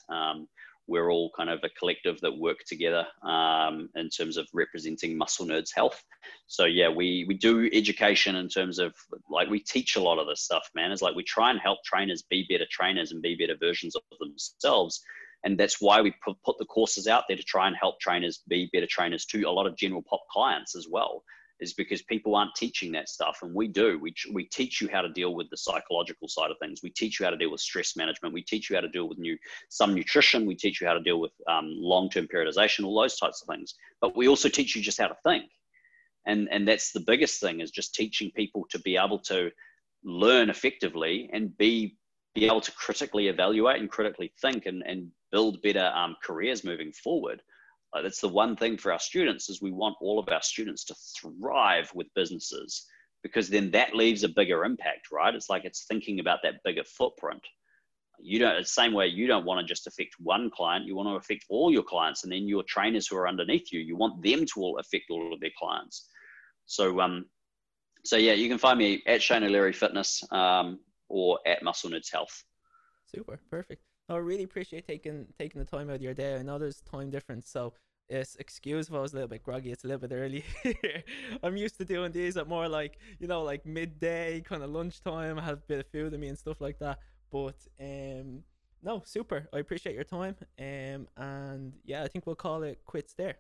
We're all kind of a collective that work together um, in terms of representing muscle nerds health. So yeah we we do education in terms of like we teach a lot of this stuff man. It's like we try and help trainers be better trainers and be better versions of themselves. And that's why we put, put the courses out there to try and help trainers be better trainers to a lot of general pop clients as well is because people aren't teaching that stuff and we do. We, we teach you how to deal with the psychological side of things. We teach you how to deal with stress management. We teach you how to deal with new some nutrition. We teach you how to deal with um, long-term periodization all those types of things. But we also teach you just how to think. And and that's the biggest thing is just teaching people to be able to learn effectively and be be able to critically evaluate and critically think and, and build better um, careers moving forward that's the one thing for our students is we want all of our students to thrive with businesses because then that leaves a bigger impact, right? It's like it's thinking about that bigger footprint. You don't the same way you don't want to just affect one client, you want to affect all your clients and then your trainers who are underneath you, you want them to all affect all of their clients. So um so yeah, you can find me at Shane O'Leary Fitness um, or at Muscle Nerds Health. Super, perfect. I really appreciate taking taking the time out of your day. I know there's time difference, so yes, excuse if I was a little bit groggy. It's a little bit early. [laughs] I'm used to doing these at more like you know like midday, kind of lunchtime. I have a bit of food in me and stuff like that. But um, no, super. I appreciate your time. Um, and yeah, I think we'll call it quits there.